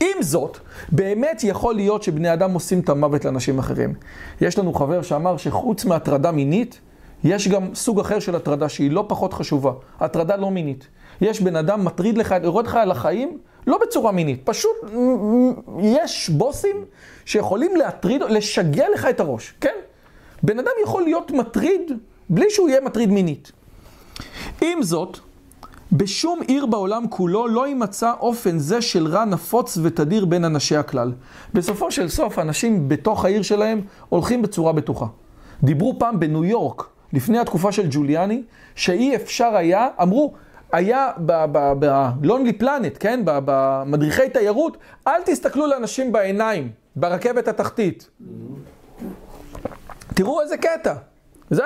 עם זאת, באמת יכול להיות שבני אדם עושים את המוות לאנשים אחרים. יש לנו חבר שאמר שחוץ מהטרדה מינית, יש גם סוג אחר של הטרדה שהיא לא פחות חשובה, הטרדה לא מינית. יש בן אדם מטריד לך, יורד לך על החיים, לא בצורה מינית, פשוט יש בוסים שיכולים להטריד, לשגע לך את הראש, כן? בן אדם יכול להיות מטריד בלי שהוא יהיה מטריד מינית. עם זאת, בשום עיר בעולם כולו לא יימצא אופן זה של רע נפוץ ותדיר בין אנשי הכלל. בסופו של סוף, אנשים בתוך העיר שלהם הולכים בצורה בטוחה. דיברו פעם בניו יורק, לפני התקופה של ג'וליאני, שאי אפשר היה, אמרו, היה ב-Lonely Planet, כן? במדריכי תיירות, אל תסתכלו לאנשים בעיניים, ברכבת התחתית. תראו איזה קטע. זה,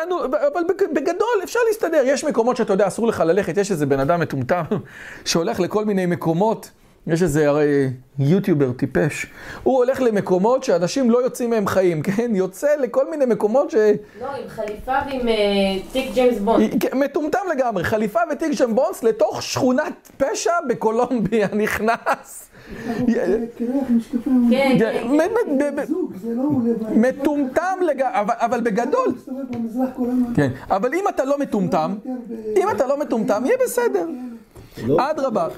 אבל בגדול אפשר להסתדר, יש מקומות שאתה יודע, אסור לך ללכת, יש איזה בן אדם מטומטם (laughs) שהולך לכל מיני מקומות, יש איזה הרי יוטיובר טיפש, הוא הולך למקומות שאנשים לא יוצאים מהם חיים, (laughs) כן? יוצא לכל מיני מקומות ש... לא, עם חליפה ועם uh, תיק ג'יימס בונד. מטומטם לגמרי, חליפה ותיק ג'יימס בונד לתוך שכונת פשע בקולומביה (laughs) נכנס. כן, כן. מטומטם לגמרי, אבל בגדול. כן, אבל אם אתה לא מטומטם, אם אתה לא מטומטם, יהיה בסדר. אדרבה.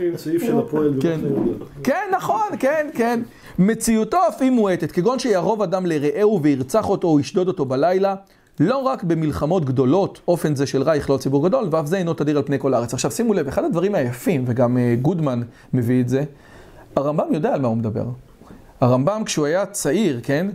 כן, נכון, כן, כן. מציאותו אף היא מועטת, כגון שיערוב אדם לרעהו וירצח אותו או ישדוד אותו בלילה. לא רק במלחמות גדולות, אופן זה של רע יכלול ציבור גדול, ואף זה אינו תדיר על פני כל הארץ. עכשיו שימו לב, אחד הדברים היפים, וגם גודמן מביא את זה, הרמב"ם יודע על מה הוא מדבר. הרמב"ם כשהוא היה צעיר, כן?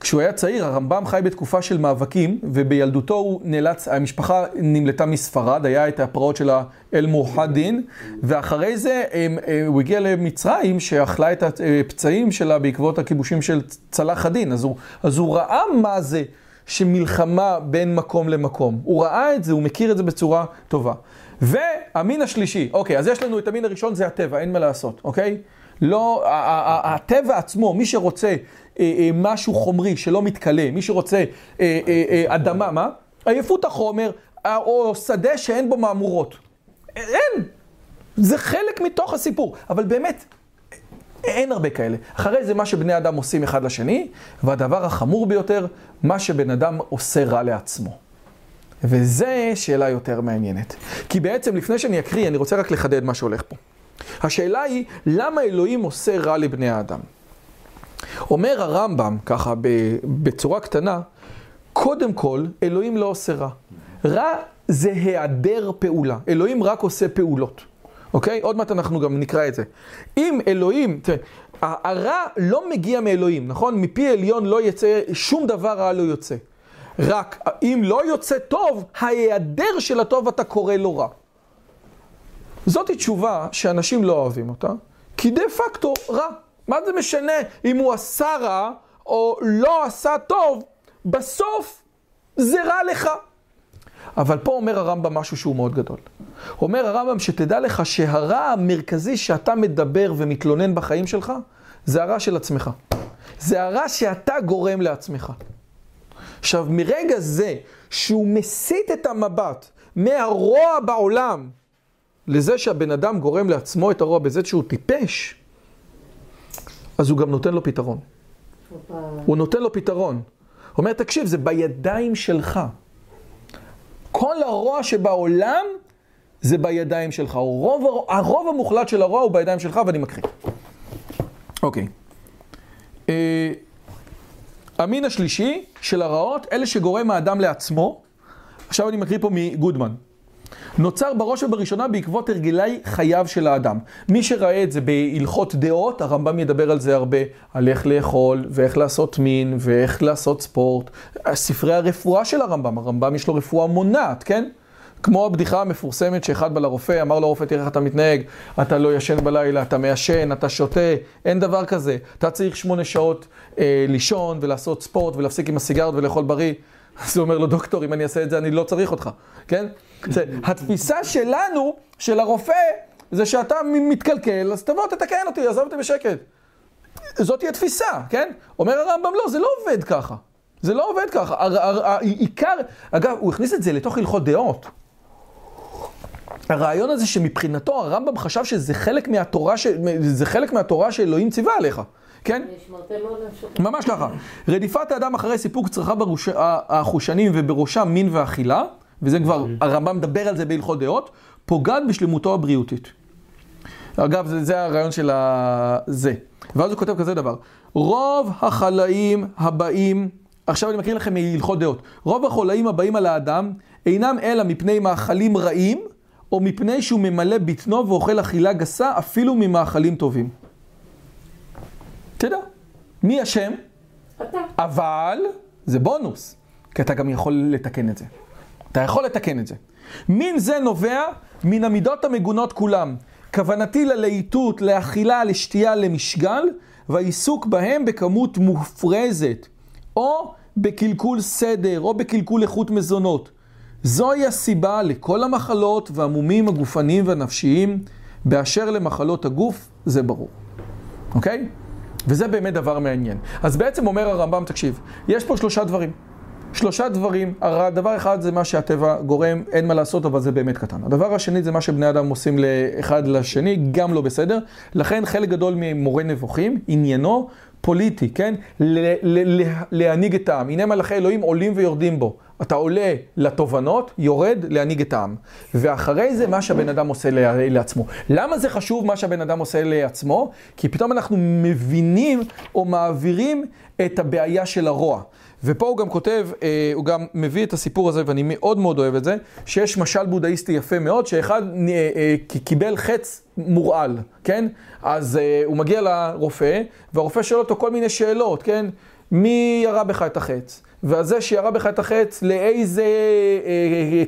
כשהוא היה צעיר, הרמב"ם חי בתקופה של מאבקים, ובילדותו הוא נאלץ, המשפחה נמלטה מספרד, היה את הפרעות של האל-מוחדין, ואחרי זה הם, הוא הגיע למצרים, שאכלה את הפצעים שלה בעקבות הכיבושים של צלאח א-דין. אז, אז הוא ראה מה זה שמלחמה בין מקום למקום. הוא ראה את זה, הוא מכיר את זה בצורה טובה. והמין השלישי, אוקיי, אז יש לנו את המין הראשון, זה הטבע, אין מה לעשות, אוקיי? לא, הטבע עצמו, מי שרוצה משהו חומרי שלא מתכלה, מי שרוצה אדמה, מה? עייפות החומר, או שדה שאין בו מהמורות. אין! זה חלק מתוך הסיפור, אבל באמת, אין הרבה כאלה. אחרי זה מה שבני אדם עושים אחד לשני, והדבר החמור ביותר, מה שבן אדם עושה רע לעצמו. וזה שאלה יותר מעניינת. כי בעצם, לפני שאני אקריא, אני רוצה רק לחדד מה שהולך פה. השאלה היא, למה אלוהים עושה רע לבני האדם? אומר הרמב"ם, ככה בצורה קטנה, קודם כל, אלוהים לא עושה רע. רע זה היעדר פעולה. אלוהים רק עושה פעולות. אוקיי? עוד מעט אנחנו גם נקרא את זה. אם אלוהים, תראה, הרע לא מגיע מאלוהים, נכון? מפי עליון לא יצא, שום דבר רע לא יוצא. רק אם לא יוצא טוב, ההיעדר של הטוב אתה קורא לו רע. זאת תשובה שאנשים לא אוהבים אותה, כי דה פקטו רע. מה זה משנה אם הוא עשה רע או לא עשה טוב, בסוף זה רע לך. אבל פה אומר הרמב"ם משהו שהוא מאוד גדול. אומר הרמב"ם שתדע לך שהרע המרכזי שאתה מדבר ומתלונן בחיים שלך, זה הרע של עצמך. זה הרע שאתה גורם לעצמך. עכשיו, מרגע זה שהוא מסיט את המבט מהרוע בעולם לזה שהבן אדם גורם לעצמו את הרוע בזה שהוא טיפש, אז הוא גם נותן לו פתרון. הוא נותן לו פתרון. הוא אומר, תקשיב, זה בידיים שלך. כל הרוע שבעולם זה בידיים שלך. הרוב, הרוב המוחלט של הרוע הוא בידיים שלך, ואני מקריא. אוקיי. אה, המין השלישי של הרעות, אלה שגורם האדם לעצמו, עכשיו אני מקריא פה מגודמן. נוצר בראש ובראשונה בעקבות הרגלי חייו של האדם. מי שראה את זה בהלכות דעות, הרמב"ם ידבר על זה הרבה, על איך לאכול, ואיך לעשות מין, ואיך לעשות ספורט. ספרי הרפואה של הרמב"ם, הרמב"ם יש לו רפואה מונעת, כן? כמו הבדיחה המפורסמת שאחד בא לרופא, אמר לרופא, תראה איך אתה מתנהג, אתה לא ישן בלילה, אתה מעשן, אתה שותה, אין דבר כזה. אתה צריך שמונה שעות אה, לישון ולעשות ספורט ולהפסיק עם הסיגרות ולאכול בריא. אז הוא אומר לו, דוקטור, אם אני אעשה את זה, אני לא צריך אותך, כן? זה, התפיסה שלנו, של הרופא, זה שאתה מתקלקל, אז תבוא, תתקן אותי, עזוב אותי בשקט. זאת היא התפיסה, כן? אומר הרמב"ם, לא, זה לא עובד ככה. זה לא עובד ככה. העיקר, אגב, הוא הכניס את זה לתוך הלכות דעות. הרעיון הזה שמבחינתו הרמב"ם חשב שזה חלק מהתורה, ש... חלק מהתורה שאלוהים ציווה עליך, כן? ממש ככה. רדיפת האדם אחרי סיפוק צרכיו. החושנים ובראשם מין ואכילה, וזה כבר, הרמב"ם מדבר על זה בהלכות דעות, פוגעת בשלמותו הבריאותית. אגב, זה, זה הרעיון של זה. ואז הוא כותב כזה דבר, רוב החלאים הבאים, עכשיו אני מקריא לכם מהלכות דעות, רוב החולאים הבאים על האדם אינם אלא מפני מאכלים רעים, או מפני שהוא ממלא בטנו ואוכל אכילה גסה, אפילו ממאכלים טובים. תדע, מי אשם? אתה. אבל זה בונוס, כי אתה גם יכול לתקן את זה. אתה יכול לתקן את זה. מין זה נובע מן המידות המגונות כולם. כוונתי ללהיטות, לאכילה, לשתייה, למשגל, והעיסוק בהם בכמות מופרזת, או בקלקול סדר, או בקלקול איכות מזונות. זוהי הסיבה לכל המחלות והמומים הגופניים והנפשיים, באשר למחלות הגוף, זה ברור. אוקיי? וזה באמת דבר מעניין. אז בעצם אומר הרמב"ם, תקשיב, יש פה שלושה דברים. שלושה דברים, דבר אחד זה מה שהטבע גורם, אין מה לעשות, אבל זה באמת קטן. הדבר השני זה מה שבני אדם עושים לאחד לשני, גם לא בסדר. לכן חלק גדול ממורה נבוכים, עניינו פוליטי, כן? להנהיג את העם. הנה מלאכי אלוהים עולים ויורדים בו. אתה עולה לתובנות, יורד להנהיג את העם. ואחרי זה מה שהבן אדם עושה לעצמו. למה זה חשוב מה שהבן אדם עושה לעצמו? כי פתאום אנחנו מבינים או מעבירים את הבעיה של הרוע. ופה הוא גם כותב, אה, הוא גם מביא את הסיפור הזה, ואני מאוד מאוד אוהב את זה, שיש משל בודהיסטי יפה מאוד, שאחד אה, אה, קיבל חץ מורעל, כן? אז הוא מגיע לרופא, והרופא שואל אותו כל מיני שאלות, כן? מי ירה בך את החץ? והזה שירה בך את החץ, לאיזה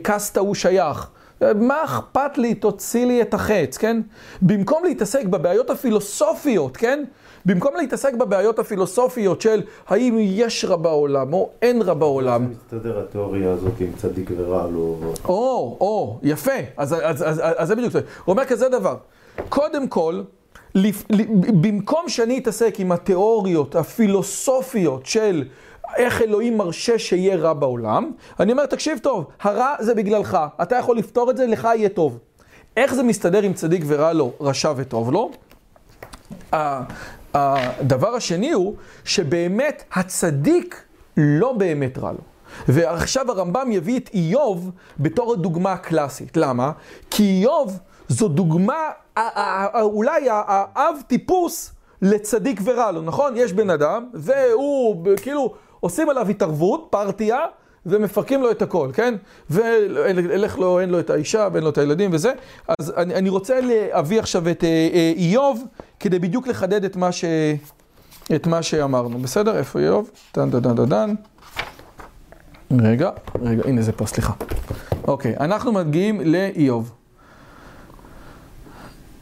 קסטה הוא שייך? מה אכפת לי, תוציא לי את החץ, כן? במקום להתעסק בבעיות הפילוסופיות, כן? במקום להתעסק בבעיות הפילוסופיות של האם יש רע בעולם או אין רע בעולם. איך מסתדר התיאוריה הזאת עם צדיק ורע לא... או, או, יפה. אז, אז, אז, אז זה בדיוק זה. הוא אומר כזה דבר. קודם כל, לפ, במקום שאני אתעסק עם התיאוריות הפילוסופיות של איך אלוהים מרשה שיהיה רע בעולם, אני אומר, תקשיב טוב, הרע זה בגללך, אתה יכול לפתור את זה, לך יהיה טוב. איך זה מסתדר עם צדיק ורע לו, רשע וטוב לו? הדבר השני הוא שבאמת הצדיק לא באמת רע לו. ועכשיו הרמב"ם יביא את איוב בתור הדוגמה הקלאסית. למה? כי איוב זו דוגמה, אולי האב טיפוס לצדיק ורע לו, נכון? יש בן אדם, והוא כאילו עושים עליו התערבות, פרטיה, ומפרקים לו את הכל, כן? ואלך לו, אין לו את האישה ואין לו את הילדים וזה. אז אני, אני רוצה להביא עכשיו את אה, אה, איוב, כדי בדיוק לחדד את מה, ש, את מה שאמרנו. בסדר? איפה איוב? דן דן דן דן דן. רגע, רגע, הנה זה פה, סליחה. אוקיי, אנחנו מגיעים לאיוב.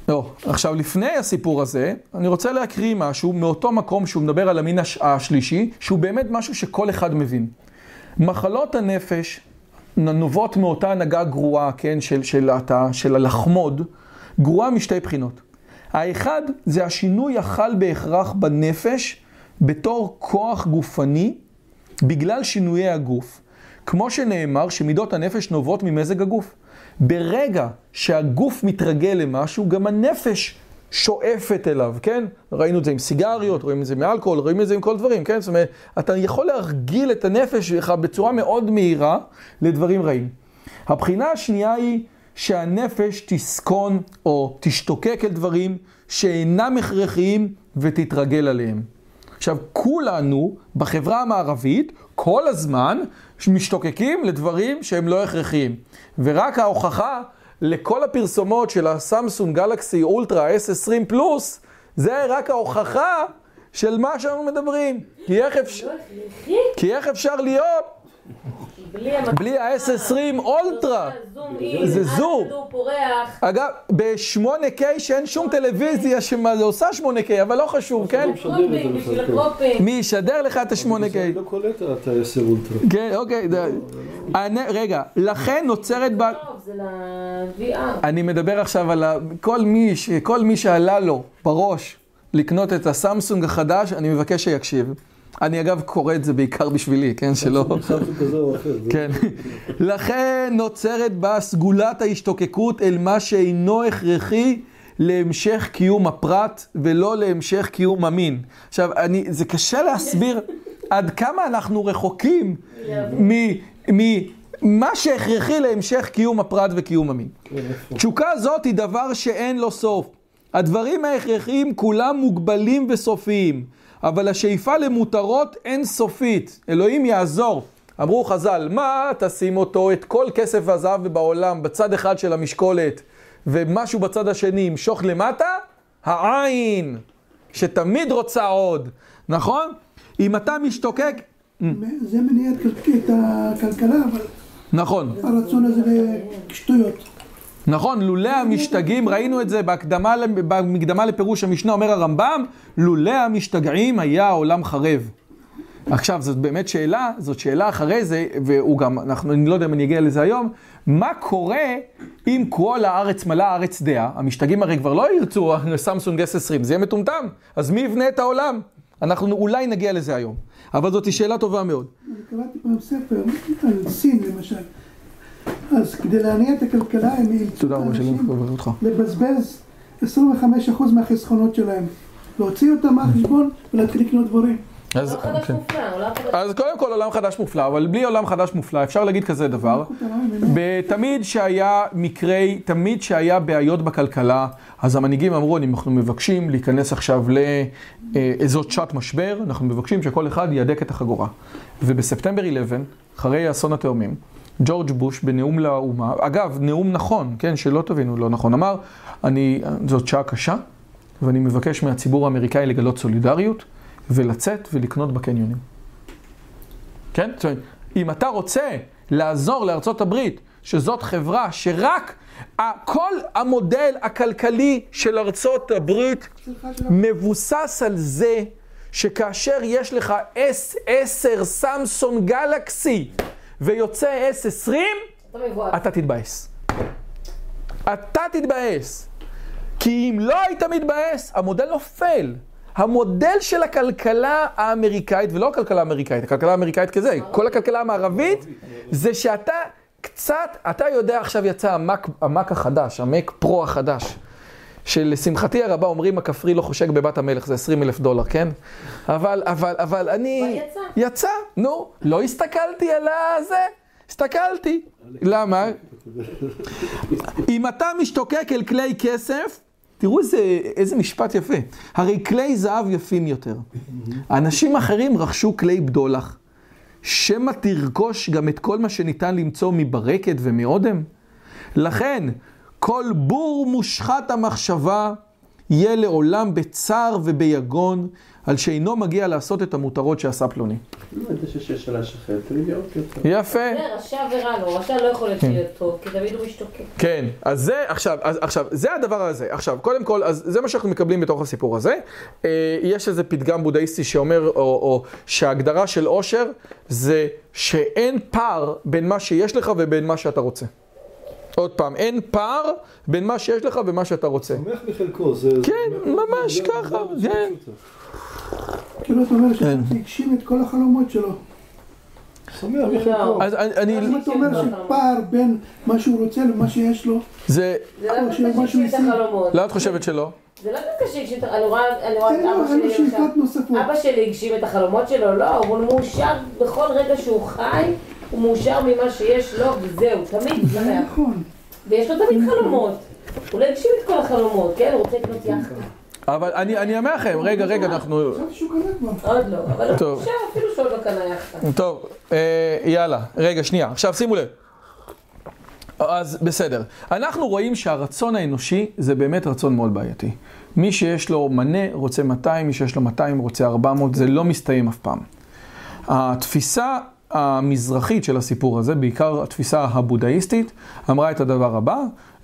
לא, עכשיו לפני הסיפור הזה, אני רוצה להקריא משהו מאותו מקום שהוא מדבר על המין הש- השלישי, שהוא באמת משהו שכל אחד מבין. מחלות הנפש נובעות מאותה הנהגה גרועה, כן, של, של, התא, של הלחמוד, גרועה משתי בחינות. האחד זה השינוי החל בהכרח בנפש בתור כוח גופני בגלל שינויי הגוף. כמו שנאמר שמידות הנפש נובעות ממזג הגוף. ברגע שהגוף מתרגל למשהו, גם הנפש שואפת אליו, כן? ראינו את זה עם סיגריות, רואים את זה מאלכוהול, רואים את זה עם כל דברים, כן? זאת אומרת, אתה יכול להרגיל את הנפש שלך בצורה מאוד מהירה לדברים רעים. הבחינה השנייה היא שהנפש תסכון או תשתוקק אל דברים שאינם הכרחיים ותתרגל עליהם. עכשיו, כולנו בחברה המערבית כל הזמן משתוקקים לדברים שהם לא הכרחיים. ורק ההוכחה לכל הפרסומות של הסמסונג גלקסי אולטרה S20 פלוס, זה רק ההוכחה של מה שאנחנו מדברים. כי איך, אפ... לא? כי איך אפשר להיות בלי המצלמה. בלי ה-S20 אולטרה? זה זום. אגב, ב-8K שאין שום טלוויזיה שעושה 8K, אבל לא חשוב, כן? כן. מי ישדר לך את זה ה-8K? לא קולט את ה-10 אולטרה. כן, אוקיי. די. אני- רגע, לכן נוצרת ב... טוב, זה ל-VR. אני מדבר עכשיו על ה... כל מי, ש... כל מי שעלה לו בראש לקנות את הסמסונג החדש, אני מבקש שיקשיב. אני אגב קורא את זה בעיקר בשבילי, כן? שלא... או אחר. זה- כן. לכן נוצרת בה סגולת ההשתוקקות אל מה שאינו הכרחי להמשך קיום הפרט ולא להמשך קיום המין. עכשיו, אני, זה קשה להסביר עד כמה אנחנו רחוקים ממה שהכרחי להמשך קיום הפרט וקיום המין. כן? תשוקה זאת היא דבר שאין לו סוף. הדברים ההכרחיים כולם מוגבלים וסופיים, אבל השאיפה למותרות אין סופית. אלוהים יעזור. אמרו חז"ל, מה תשים אותו, את כל כסף והזהב בעולם, בצד אחד של המשקולת, ומשהו בצד השני ימשוך למטה? העין, שתמיד רוצה עוד, נכון? אם אתה משתוקק... זה מניע את כל- את הכלכלה, אבל נכון. הרצון הזה לשטויות. נכון, לולא המשתגעים, ראינו את זה בהקדמה, במקדמה לפירוש המשנה, אומר הרמב"ם, לולא המשתגעים היה העולם חרב. עכשיו, זאת באמת שאלה, זאת שאלה אחרי זה, והוא גם, אנחנו, אני לא יודע אם אני אגיע לזה היום, מה קורה אם כל הארץ מלאה הארץ דעה? המשתגעים הרי כבר לא ירצו סמסונג S20, זה יהיה מטומטם, אז מי יבנה את העולם? אנחנו אולי נגיע לזה היום, אבל זאת שאלה טובה מאוד. קראתי פעם ספר על סין למשל. אז כדי להניע את הכלכלה הם אילצו את האנשים. לבזבז 25% מהחסכונות שלהם. להוציא אותם מהחשבון ולהתחיל לקנות דברים. אז, כן. מופלא. אז קודם כל עולם חדש מופלא, אבל בלי עולם חדש מופלא, אפשר להגיד כזה דבר. תמיד שהיה מקרי, תמיד שהיה בעיות בכלכלה, אז המנהיגים אמרו, אנחנו מבקשים להיכנס עכשיו לאיזו שעת משבר, אנחנו מבקשים שכל אחד יהדק את החגורה. ובספטמבר 11, אחרי אסון התאומים, ג'ורג' בוש בנאום לאומה, אגב, נאום נכון, כן, שלא תבינו לא נכון, אמר, אני, זאת שעה קשה, ואני מבקש מהציבור האמריקאי לגלות סולידריות, ולצאת ולקנות בקניונים. כן? זאת אומרת, אם אתה רוצה לעזור לארצות הברית, שזאת חברה שרק כל המודל הכלכלי של ארצות הברית מבוסס על זה שכאשר יש לך S10 סמסונג גלקסי ויוצא S20, אתה תתבאס. אתה תתבאס. כי אם לא היית מתבאס, המודל נופל. המודל של הכלכלה האמריקאית, ולא הכלכלה האמריקאית, הכלכלה האמריקאית כזה, כל הכלכלה המערבית, זה שאתה קצת, אתה יודע, עכשיו יצא המק, המק החדש, המק פרו החדש, שלשמחתי הרבה אומרים, הכפרי לא חושק בבת המלך, זה 20 אלף דולר, כן? אבל, אבל, אבל אני... אבל יצא. יצא, נו, לא הסתכלתי על הזה, הסתכלתי. למה? אם אתה משתוקק אל כלי כסף, תראו איזה, איזה משפט יפה. הרי כלי זהב יפים יותר. אנשים אחרים רכשו כלי בדולח. שמא תרכוש גם את כל מה שניתן למצוא מברקת ומאודם? לכן, כל בור מושחת המחשבה יהיה לעולם בצער וביגון, על שאינו מגיע לעשות את המותרות שעשה פלוני. לא. יפה. זה רשע ורע לו, רשע לא יכול להיות להיות טוב, כי תמיד הוא משתוקק. כן, אז זה עכשיו, אז, עכשיו, זה הדבר הזה. עכשיו, קודם כל, אז זה מה שאנחנו מקבלים בתוך הסיפור הזה. אה, יש איזה פתגם בודהיסטי שאומר, או, או שההגדרה של עושר זה שאין פער בין מה שיש לך ובין מה שאתה רוצה. עוד פעם, אין פער בין מה שיש לך ומה שאתה רוצה. שמח בחלקו, זה... כן, ממש ככה, זה- כן. כאילו אתה אומר כן. שהוא הגשים את כל החלומות שלו. שמח בחלקו. אז אני, אני אם אתה אומר שפער בין מה שהוא רוצה למה שיש לו, זה, זה לא שהגשים את. החלומות. למה את חושבת שלא? זה לא דווקא שהגשים את החלומות. אני רואה את אבא שלי למשל. אבא שלי הגשים את החלומות שלו, לא, הוא מאושר בכל רגע שהוא חי, הוא מאושר ממה שיש לו, וזהו, תמיד זה שמח. נכון. ויש לו תמיד חלומות. הוא לא הגשים את כל החלומות, כן? הוא רוצה לקנות יאכטה. אבל אני, אני אומר לכם, רגע, רגע, אנחנו... חשבתי שהוא קנה כבר. עוד לא, אבל הוא טוב. מאושר אפילו שהוא לא קנה יאכטה. טוב, אה, יאללה, רגע, שנייה. עכשיו שימו לב. אז בסדר. אנחנו רואים שהרצון האנושי זה באמת רצון מאוד בעייתי. מי שיש לו מנה רוצה 200, מי שיש לו 200 רוצה 400, זה לא מסתיים אף פעם. התפיסה המזרחית של הסיפור הזה, בעיקר התפיסה הבודהיסטית, אמרה את הדבר הבא,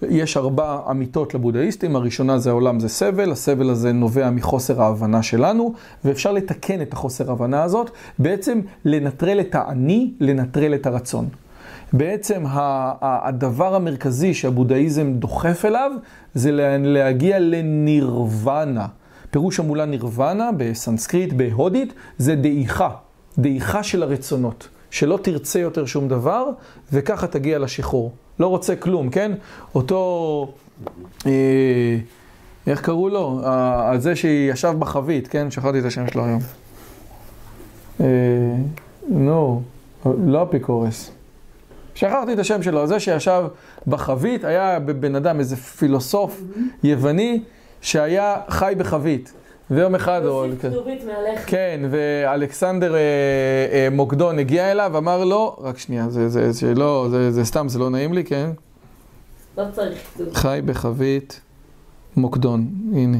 יש ארבע אמיתות לבודהיסטים, הראשונה זה העולם זה סבל, הסבל הזה נובע מחוסר ההבנה שלנו, ואפשר לתקן את החוסר ההבנה הזאת, בעצם לנטרל את האני, לנטרל את הרצון. בעצם הדבר המרכזי שהבודהיזם דוחף אליו, זה לה- להגיע לנירוונה. פירוש המולה נירוונה בסנסקריט, בהודית, זה דעיכה, דעיכה של הרצונות. שלא תרצה יותר שום דבר, וככה תגיע לשחרור. לא רוצה כלום, כן? אותו, אה, איך קראו לו? על זה שישב בחבית, כן? שכחתי את השם שלו היום. אה, נו, לא אפיקורס. שכחתי את השם שלו, זה שישב בחבית, היה בן אדם, איזה פילוסוף יווני, שהיה חי בחבית. ויום אחד, או... להוסיף כתובית מעליך. כן, ואלכסנדר אה, אה, מוקדון הגיע אליו, אמר לו, רק שנייה, זה, זה, זה, לא, זה, זה סתם, זה לא נעים לי, כן? לא צריך כתובית. חי בחבית מוקדון, הנה.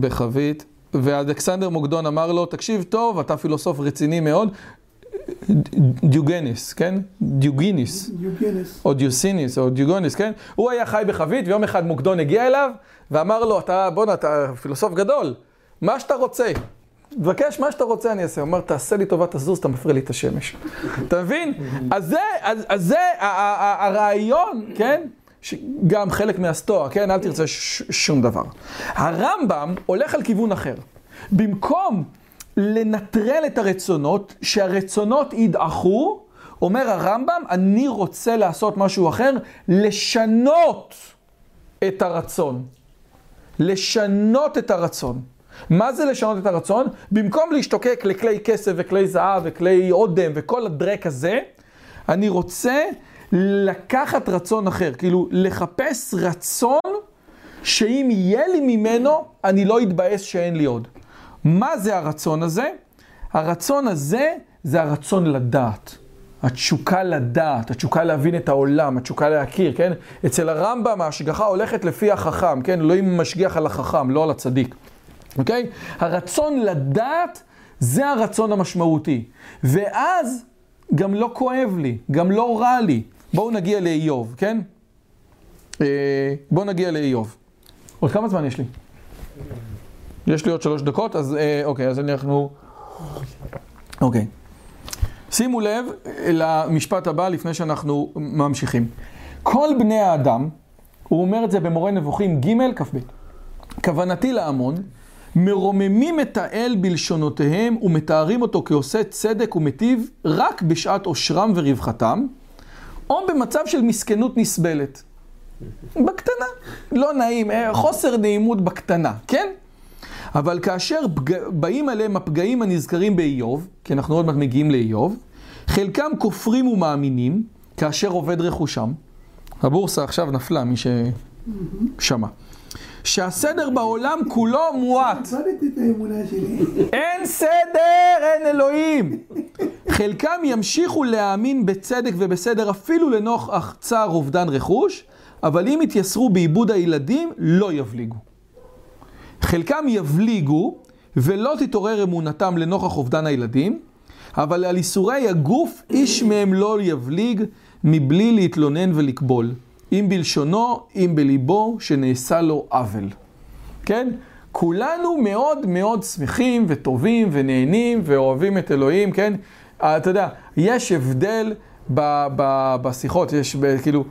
בחבית, ואלכסנדר מוקדון אמר לו, תקשיב טוב, אתה פילוסוף רציני מאוד, דיוגנס, כן? דיוגיניס. יוגנס. או דיוסיניס, או דיוגוניס, כן? הוא היה חי בחבית, ויום אחד מוקדון הגיע אליו, ואמר לו, אתה, בואנה, אתה פילוסוף גדול, מה שאתה רוצה. תבקש מה שאתה רוצה, אני אעשה. הוא אמר, תעשה לי טובה, תזוז, אתה מפריע לי את השמש. אתה מבין? אז זה, אז, אז זה הרעיון, כן? גם חלק מהסטואה, כן? אל תרצה ש- שום דבר. הרמב"ם הולך על כיוון אחר. במקום לנטרל את הרצונות, שהרצונות ידעכו, אומר הרמב"ם, אני רוצה לעשות משהו אחר, לשנות את הרצון. לשנות את הרצון. מה זה לשנות את הרצון? במקום להשתוקק לכלי כסף וכלי זהב וכלי אודם וכל הדרק הזה, אני רוצה לקחת רצון אחר. כאילו, לחפש רצון שאם יהיה לי ממנו, אני לא אתבאס שאין לי עוד. מה זה הרצון הזה? הרצון הזה זה הרצון לדעת. התשוקה לדעת, התשוקה להבין את העולם, התשוקה להכיר, כן? אצל הרמב"ם ההשגחה הולכת לפי החכם, כן? אלוהים משגיח על החכם, לא על הצדיק, אוקיי? הרצון לדעת זה הרצון המשמעותי. ואז גם לא כואב לי, גם לא רע לי. בואו נגיע לאיוב, כן? אה, בואו נגיע לאיוב. עוד כמה זמן יש לי? יש לי עוד שלוש דקות, אז אה, אוקיי, אז אנחנו... אוקיי. שימו לב למשפט הבא לפני שאנחנו ממשיכים. כל בני האדם, הוא אומר את זה במורה נבוכים ג' כ"ב, כוונתי להמון, מרוממים את האל בלשונותיהם ומתארים אותו כעושה צדק ומטיב רק בשעת עושרם ורווחתם, או במצב של מסכנות נסבלת. בקטנה, לא נעים, אה, חוסר נעימות בקטנה, כן? אבל כאשר פג... באים עליהם הפגעים הנזכרים באיוב, כי אנחנו עוד מעט מגיעים לאיוב, חלקם כופרים ומאמינים, כאשר עובד רכושם. הבורסה עכשיו נפלה, מי ששמע. שהסדר בעולם כולו מועט. אין סדר, אין אלוהים. חלקם ימשיכו להאמין בצדק ובסדר אפילו לנוכח צער אובדן רכוש, אבל אם יתייסרו בעיבוד הילדים, לא יבליגו. חלקם יבליגו, ולא תתעורר אמונתם לנוכח אובדן הילדים, אבל על איסורי הגוף איש מהם לא יבליג מבלי להתלונן ולקבול. אם בלשונו, אם בליבו, שנעשה לו עוול. כן? כולנו מאוד מאוד שמחים וטובים ונהנים ואוהבים את אלוהים, כן? אה, אתה יודע, יש הבדל ב- ב- בשיחות, יש ב- כאילו,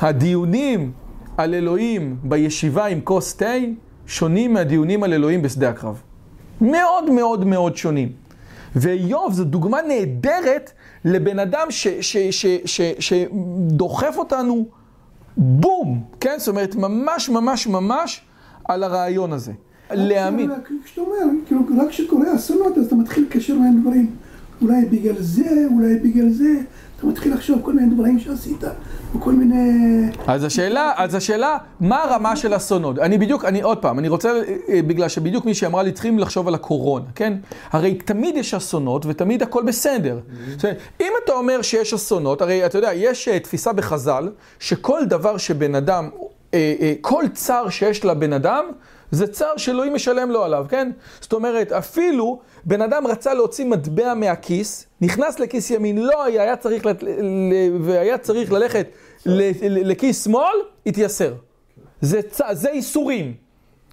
הדיונים על אלוהים בישיבה עם כוס תה שונים מהדיונים על אלוהים בשדה הקרב. מאוד מאוד מאוד שונים. ואיוב זו דוגמה נהדרת לבן אדם ש- ש- ש- ש- שדוחף אותנו בום, כן? זאת אומרת, ממש ממש ממש על הרעיון הזה. להאמין. כשאתה אומר, כאילו, רק כשקורה אסונות, אז אתה מתחיל לקשר להם דברים. אולי בגלל זה, אולי בגלל זה. אתה מתחיל לחשוב כל מיני דברים שעשית, וכל מיני... אז השאלה, אז השאלה, מה הרמה של אסונות? אני בדיוק, אני עוד פעם, אני רוצה, אה, בגלל שבדיוק מישהי אמרה לי, צריכים לחשוב על הקורונה, כן? הרי תמיד יש אסונות ותמיד הכל בסדר. אומרת, אם אתה אומר שיש אסונות, הרי אתה יודע, יש אה, תפיסה בחז"ל, שכל דבר שבן אדם, אה, אה, כל צער שיש לבן אדם, זה צער שאלוהים משלם לו עליו, כן? זאת אומרת, אפילו בן אדם רצה להוציא מטבע מהכיס, נכנס לכיס ימין, לא היה, היה צריך, לת- ל- והיה צריך ללכת ל- לכיס שמאל, התייסר. זה, צ- זה איסורים,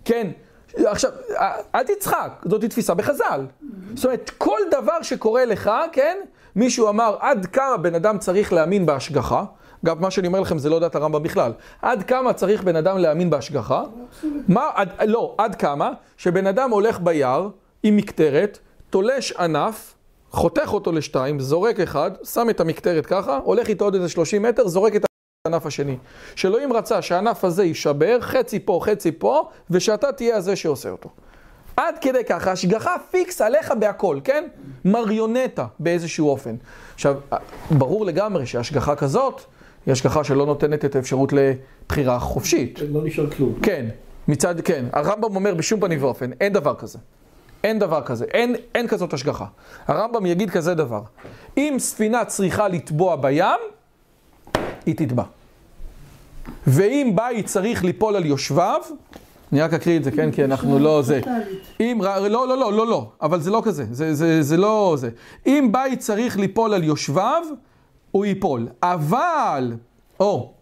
כן? עכשיו, אל תצחק, זאת תפיסה בחז"ל. זאת אומרת, כל דבר שקורה לך, כן? מישהו אמר, עד כמה בן אדם צריך להאמין בהשגחה. אגב, מה שאני אומר לכם זה לא דעת הרמב"ם בכלל. עד כמה צריך בן אדם להאמין בהשגחה? מה, עד, לא, עד כמה שבן אדם הולך ביער עם מקטרת, תולש ענף, חותך אותו לשתיים, זורק אחד, שם את המקטרת ככה, הולך איתו עוד איזה 30 מטר, זורק את הענף השני. שאלוהים רצה שהענף הזה יישבר, חצי פה, חצי פה, ושאתה תהיה הזה שעושה אותו. עד כדי ככה, השגחה פיקס עליך בהכל, כן? מריונטה באיזשהו אופן. עכשיו, ברור לגמרי שהשגחה כזאת, היא השגחה שלא נותנת את האפשרות לבחירה חופשית. לא נשאר כלום. כן, מצד, כן. הרמב"ם אומר בשום פנים ואופן, אין דבר כזה. אין דבר כזה, אין, אין כזאת השגחה. הרמב"ם יגיד כזה דבר, אם ספינה צריכה לטבוע בים, היא תטבע. ואם בית צריך ליפול על יושביו, אני רק אקריא את זה, כן? כי אנחנו לא זה. אם, לא, לא, לא, לא, לא, אבל זה לא כזה, זה, זה, זה לא זה. אם בית צריך ליפול על יושביו, הוא ייפול. אבל, או,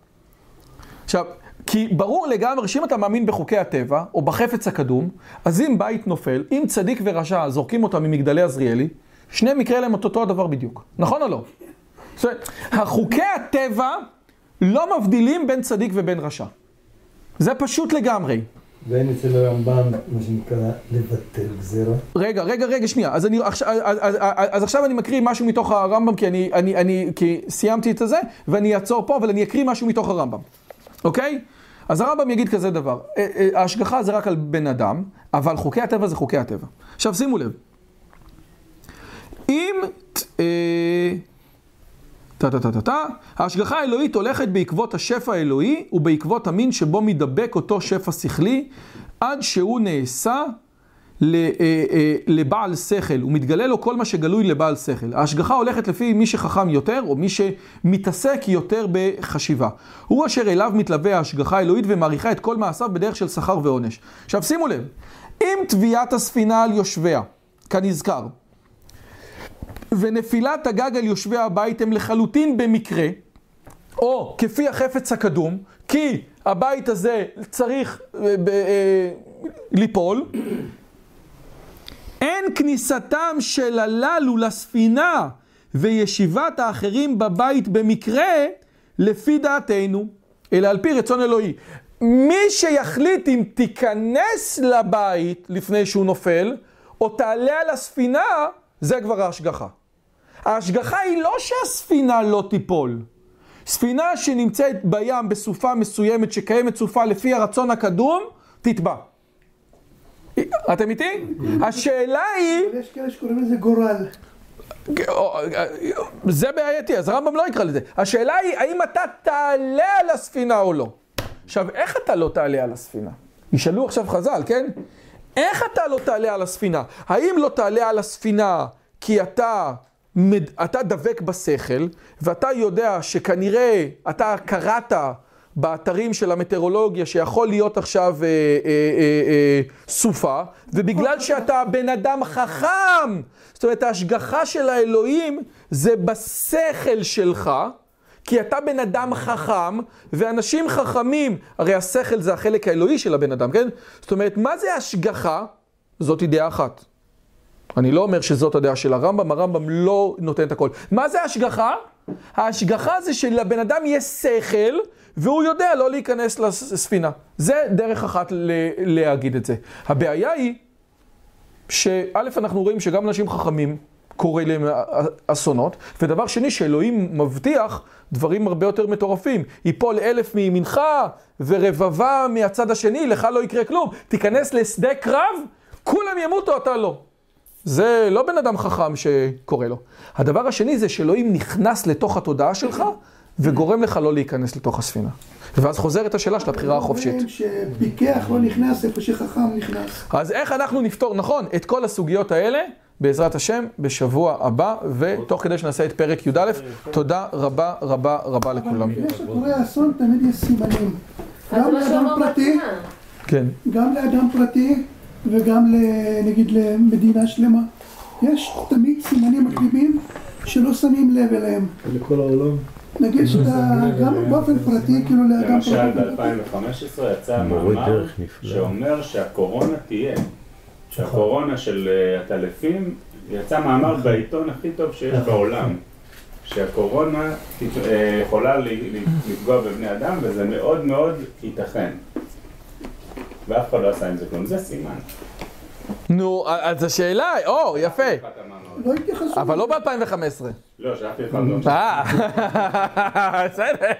עכשיו, כי ברור לגמרי שאם אתה מאמין בחוקי הטבע, או בחפץ הקדום, אז אם בית נופל, אם צדיק ורשע זורקים אותם ממגדלי עזריאלי, שניהם יקרה להם אותו הדבר בדיוק. נכון או לא? זאת אומרת, החוקי הטבע לא מבדילים בין צדיק ובין רשע. זה פשוט לגמרי. ואין אצל הרמב"ם, מה שנקרא, לבטל גזירה. רגע, רגע, רגע, שנייה. אז, אני, עכשיו, אז, אז, אז עכשיו אני מקריא משהו מתוך הרמב"ם, כי אני, אני, אני כי סיימתי את הזה, ואני אעצור פה, אבל אני אקריא משהו מתוך הרמב"ם. אוקיי? אז הרמב"ם יגיד כזה דבר, אה, אה, ההשגחה זה רק על בן אדם, אבל חוקי הטבע זה חוקי הטבע. עכשיו שימו לב, אם... אה, טה-טה-טה-טה, ההשגחה האלוהית הולכת בעקבות השפע האלוהי ובעקבות המין שבו מדבק אותו שפע שכלי עד שהוא נעשה אה, אה, לבעל שכל, הוא מתגלה לו כל מה שגלוי לבעל שכל. ההשגחה הולכת לפי מי שחכם יותר, או מי שמתעסק יותר בחשיבה. הוא אשר אליו מתלווה ההשגחה האלוהית ומעריכה את כל מעשיו בדרך של שכר ועונש. עכשיו שימו לב, אם תביעת הספינה על יושביה, כנזכר, ונפילת הגג על יושבי הבית הם לחלוטין במקרה, או כפי החפץ הקדום, כי הבית הזה צריך אה, אה, ליפול, אין כניסתם של הללו לספינה וישיבת האחרים בבית במקרה לפי דעתנו, אלא על פי רצון אלוהי. מי שיחליט אם תיכנס לבית לפני שהוא נופל, או תעלה על הספינה, זה כבר ההשגחה. ההשגחה היא לא שהספינה לא תיפול. ספינה שנמצאת בים בסופה מסוימת שקיימת סופה לפי הרצון הקדום, תטבע. אתם איתי? השאלה היא... יש כאלה שקוראים לזה גורל. זה בעייתי, אז הרמב"ם לא יקרא לזה. השאלה היא, האם אתה תעלה על הספינה או לא? עכשיו, איך אתה לא תעלה על הספינה? ישאלו עכשיו חז"ל, כן? איך אתה לא תעלה על הספינה? האם לא תעלה על הספינה כי אתה, אתה דבק בשכל, ואתה יודע שכנראה אתה קראת באתרים של המטאורולוגיה שיכול להיות עכשיו אה, אה, אה, אה, סופה, ובגלל שאתה בן אדם חכם, זאת אומרת ההשגחה של האלוהים זה בשכל שלך, כי אתה בן אדם חכם, ואנשים חכמים, הרי השכל זה החלק האלוהי של הבן אדם, כן? זאת אומרת, מה זה השגחה? זאת דעה אחת. אני לא אומר שזאת הדעה של הרמב"ם, הרמב"ם לא נותן את הכל. מה זה השגחה? ההשגחה זה שלבן אדם יש שכל, והוא יודע לא להיכנס לספינה. זה דרך אחת להגיד את זה. הבעיה היא, שא' אנחנו רואים שגם אנשים חכמים קורה להם אסונות, ודבר שני שאלוהים מבטיח דברים הרבה יותר מטורפים. ייפול אלף מימינך ורבבה מהצד השני, לך לא יקרה כלום. תיכנס לשדה קרב, כולם ימותו, אתה לא. זה לא בן אדם חכם שקורה לו. הדבר השני זה שאלוהים נכנס לתוך התודעה שלך וגורם לך לא להיכנס לתוך הספינה. ואז חוזרת השאלה של הבחירה החופשית. אומרים שפיקח לא נכנס איפה שחכם נכנס. אז איך אנחנו נפתור, נכון, את כל הסוגיות האלה, בעזרת השם, בשבוע הבא, ותוך כדי שנעשה את פרק י"א, תודה רבה רבה רבה לכולם. לפני שקורה אסון תמיד יש סימנים. אז גם לאדם פרטי. כן. גם לאדם פרטי וגם נגיד למדינה שלמה. יש תמיד סימנים מקדימים שלא שמים לב אליהם. לכל העולם. נגיד שאתה גם באופן פרטי, כאילו לאדם למשל פרטי. ב-2015 יצא מאמר. שאומר שהקורונה תהיה. שהקורונה של אה, הטלפים, יצא מאמר בעיתון הכי טוב שיש בעולם. שהקורונה אה, יכולה ל- ל- לפגוע בבני אדם וזה מאוד מאוד ייתכן. ואף אחד לא עשה עם זה כלום, זה סימן. נו, אז השאלה, או, יפה. לא התייחסו. אבל לא ב-2015. לא, שאף אחד לא... אה, (laughs) בסדר.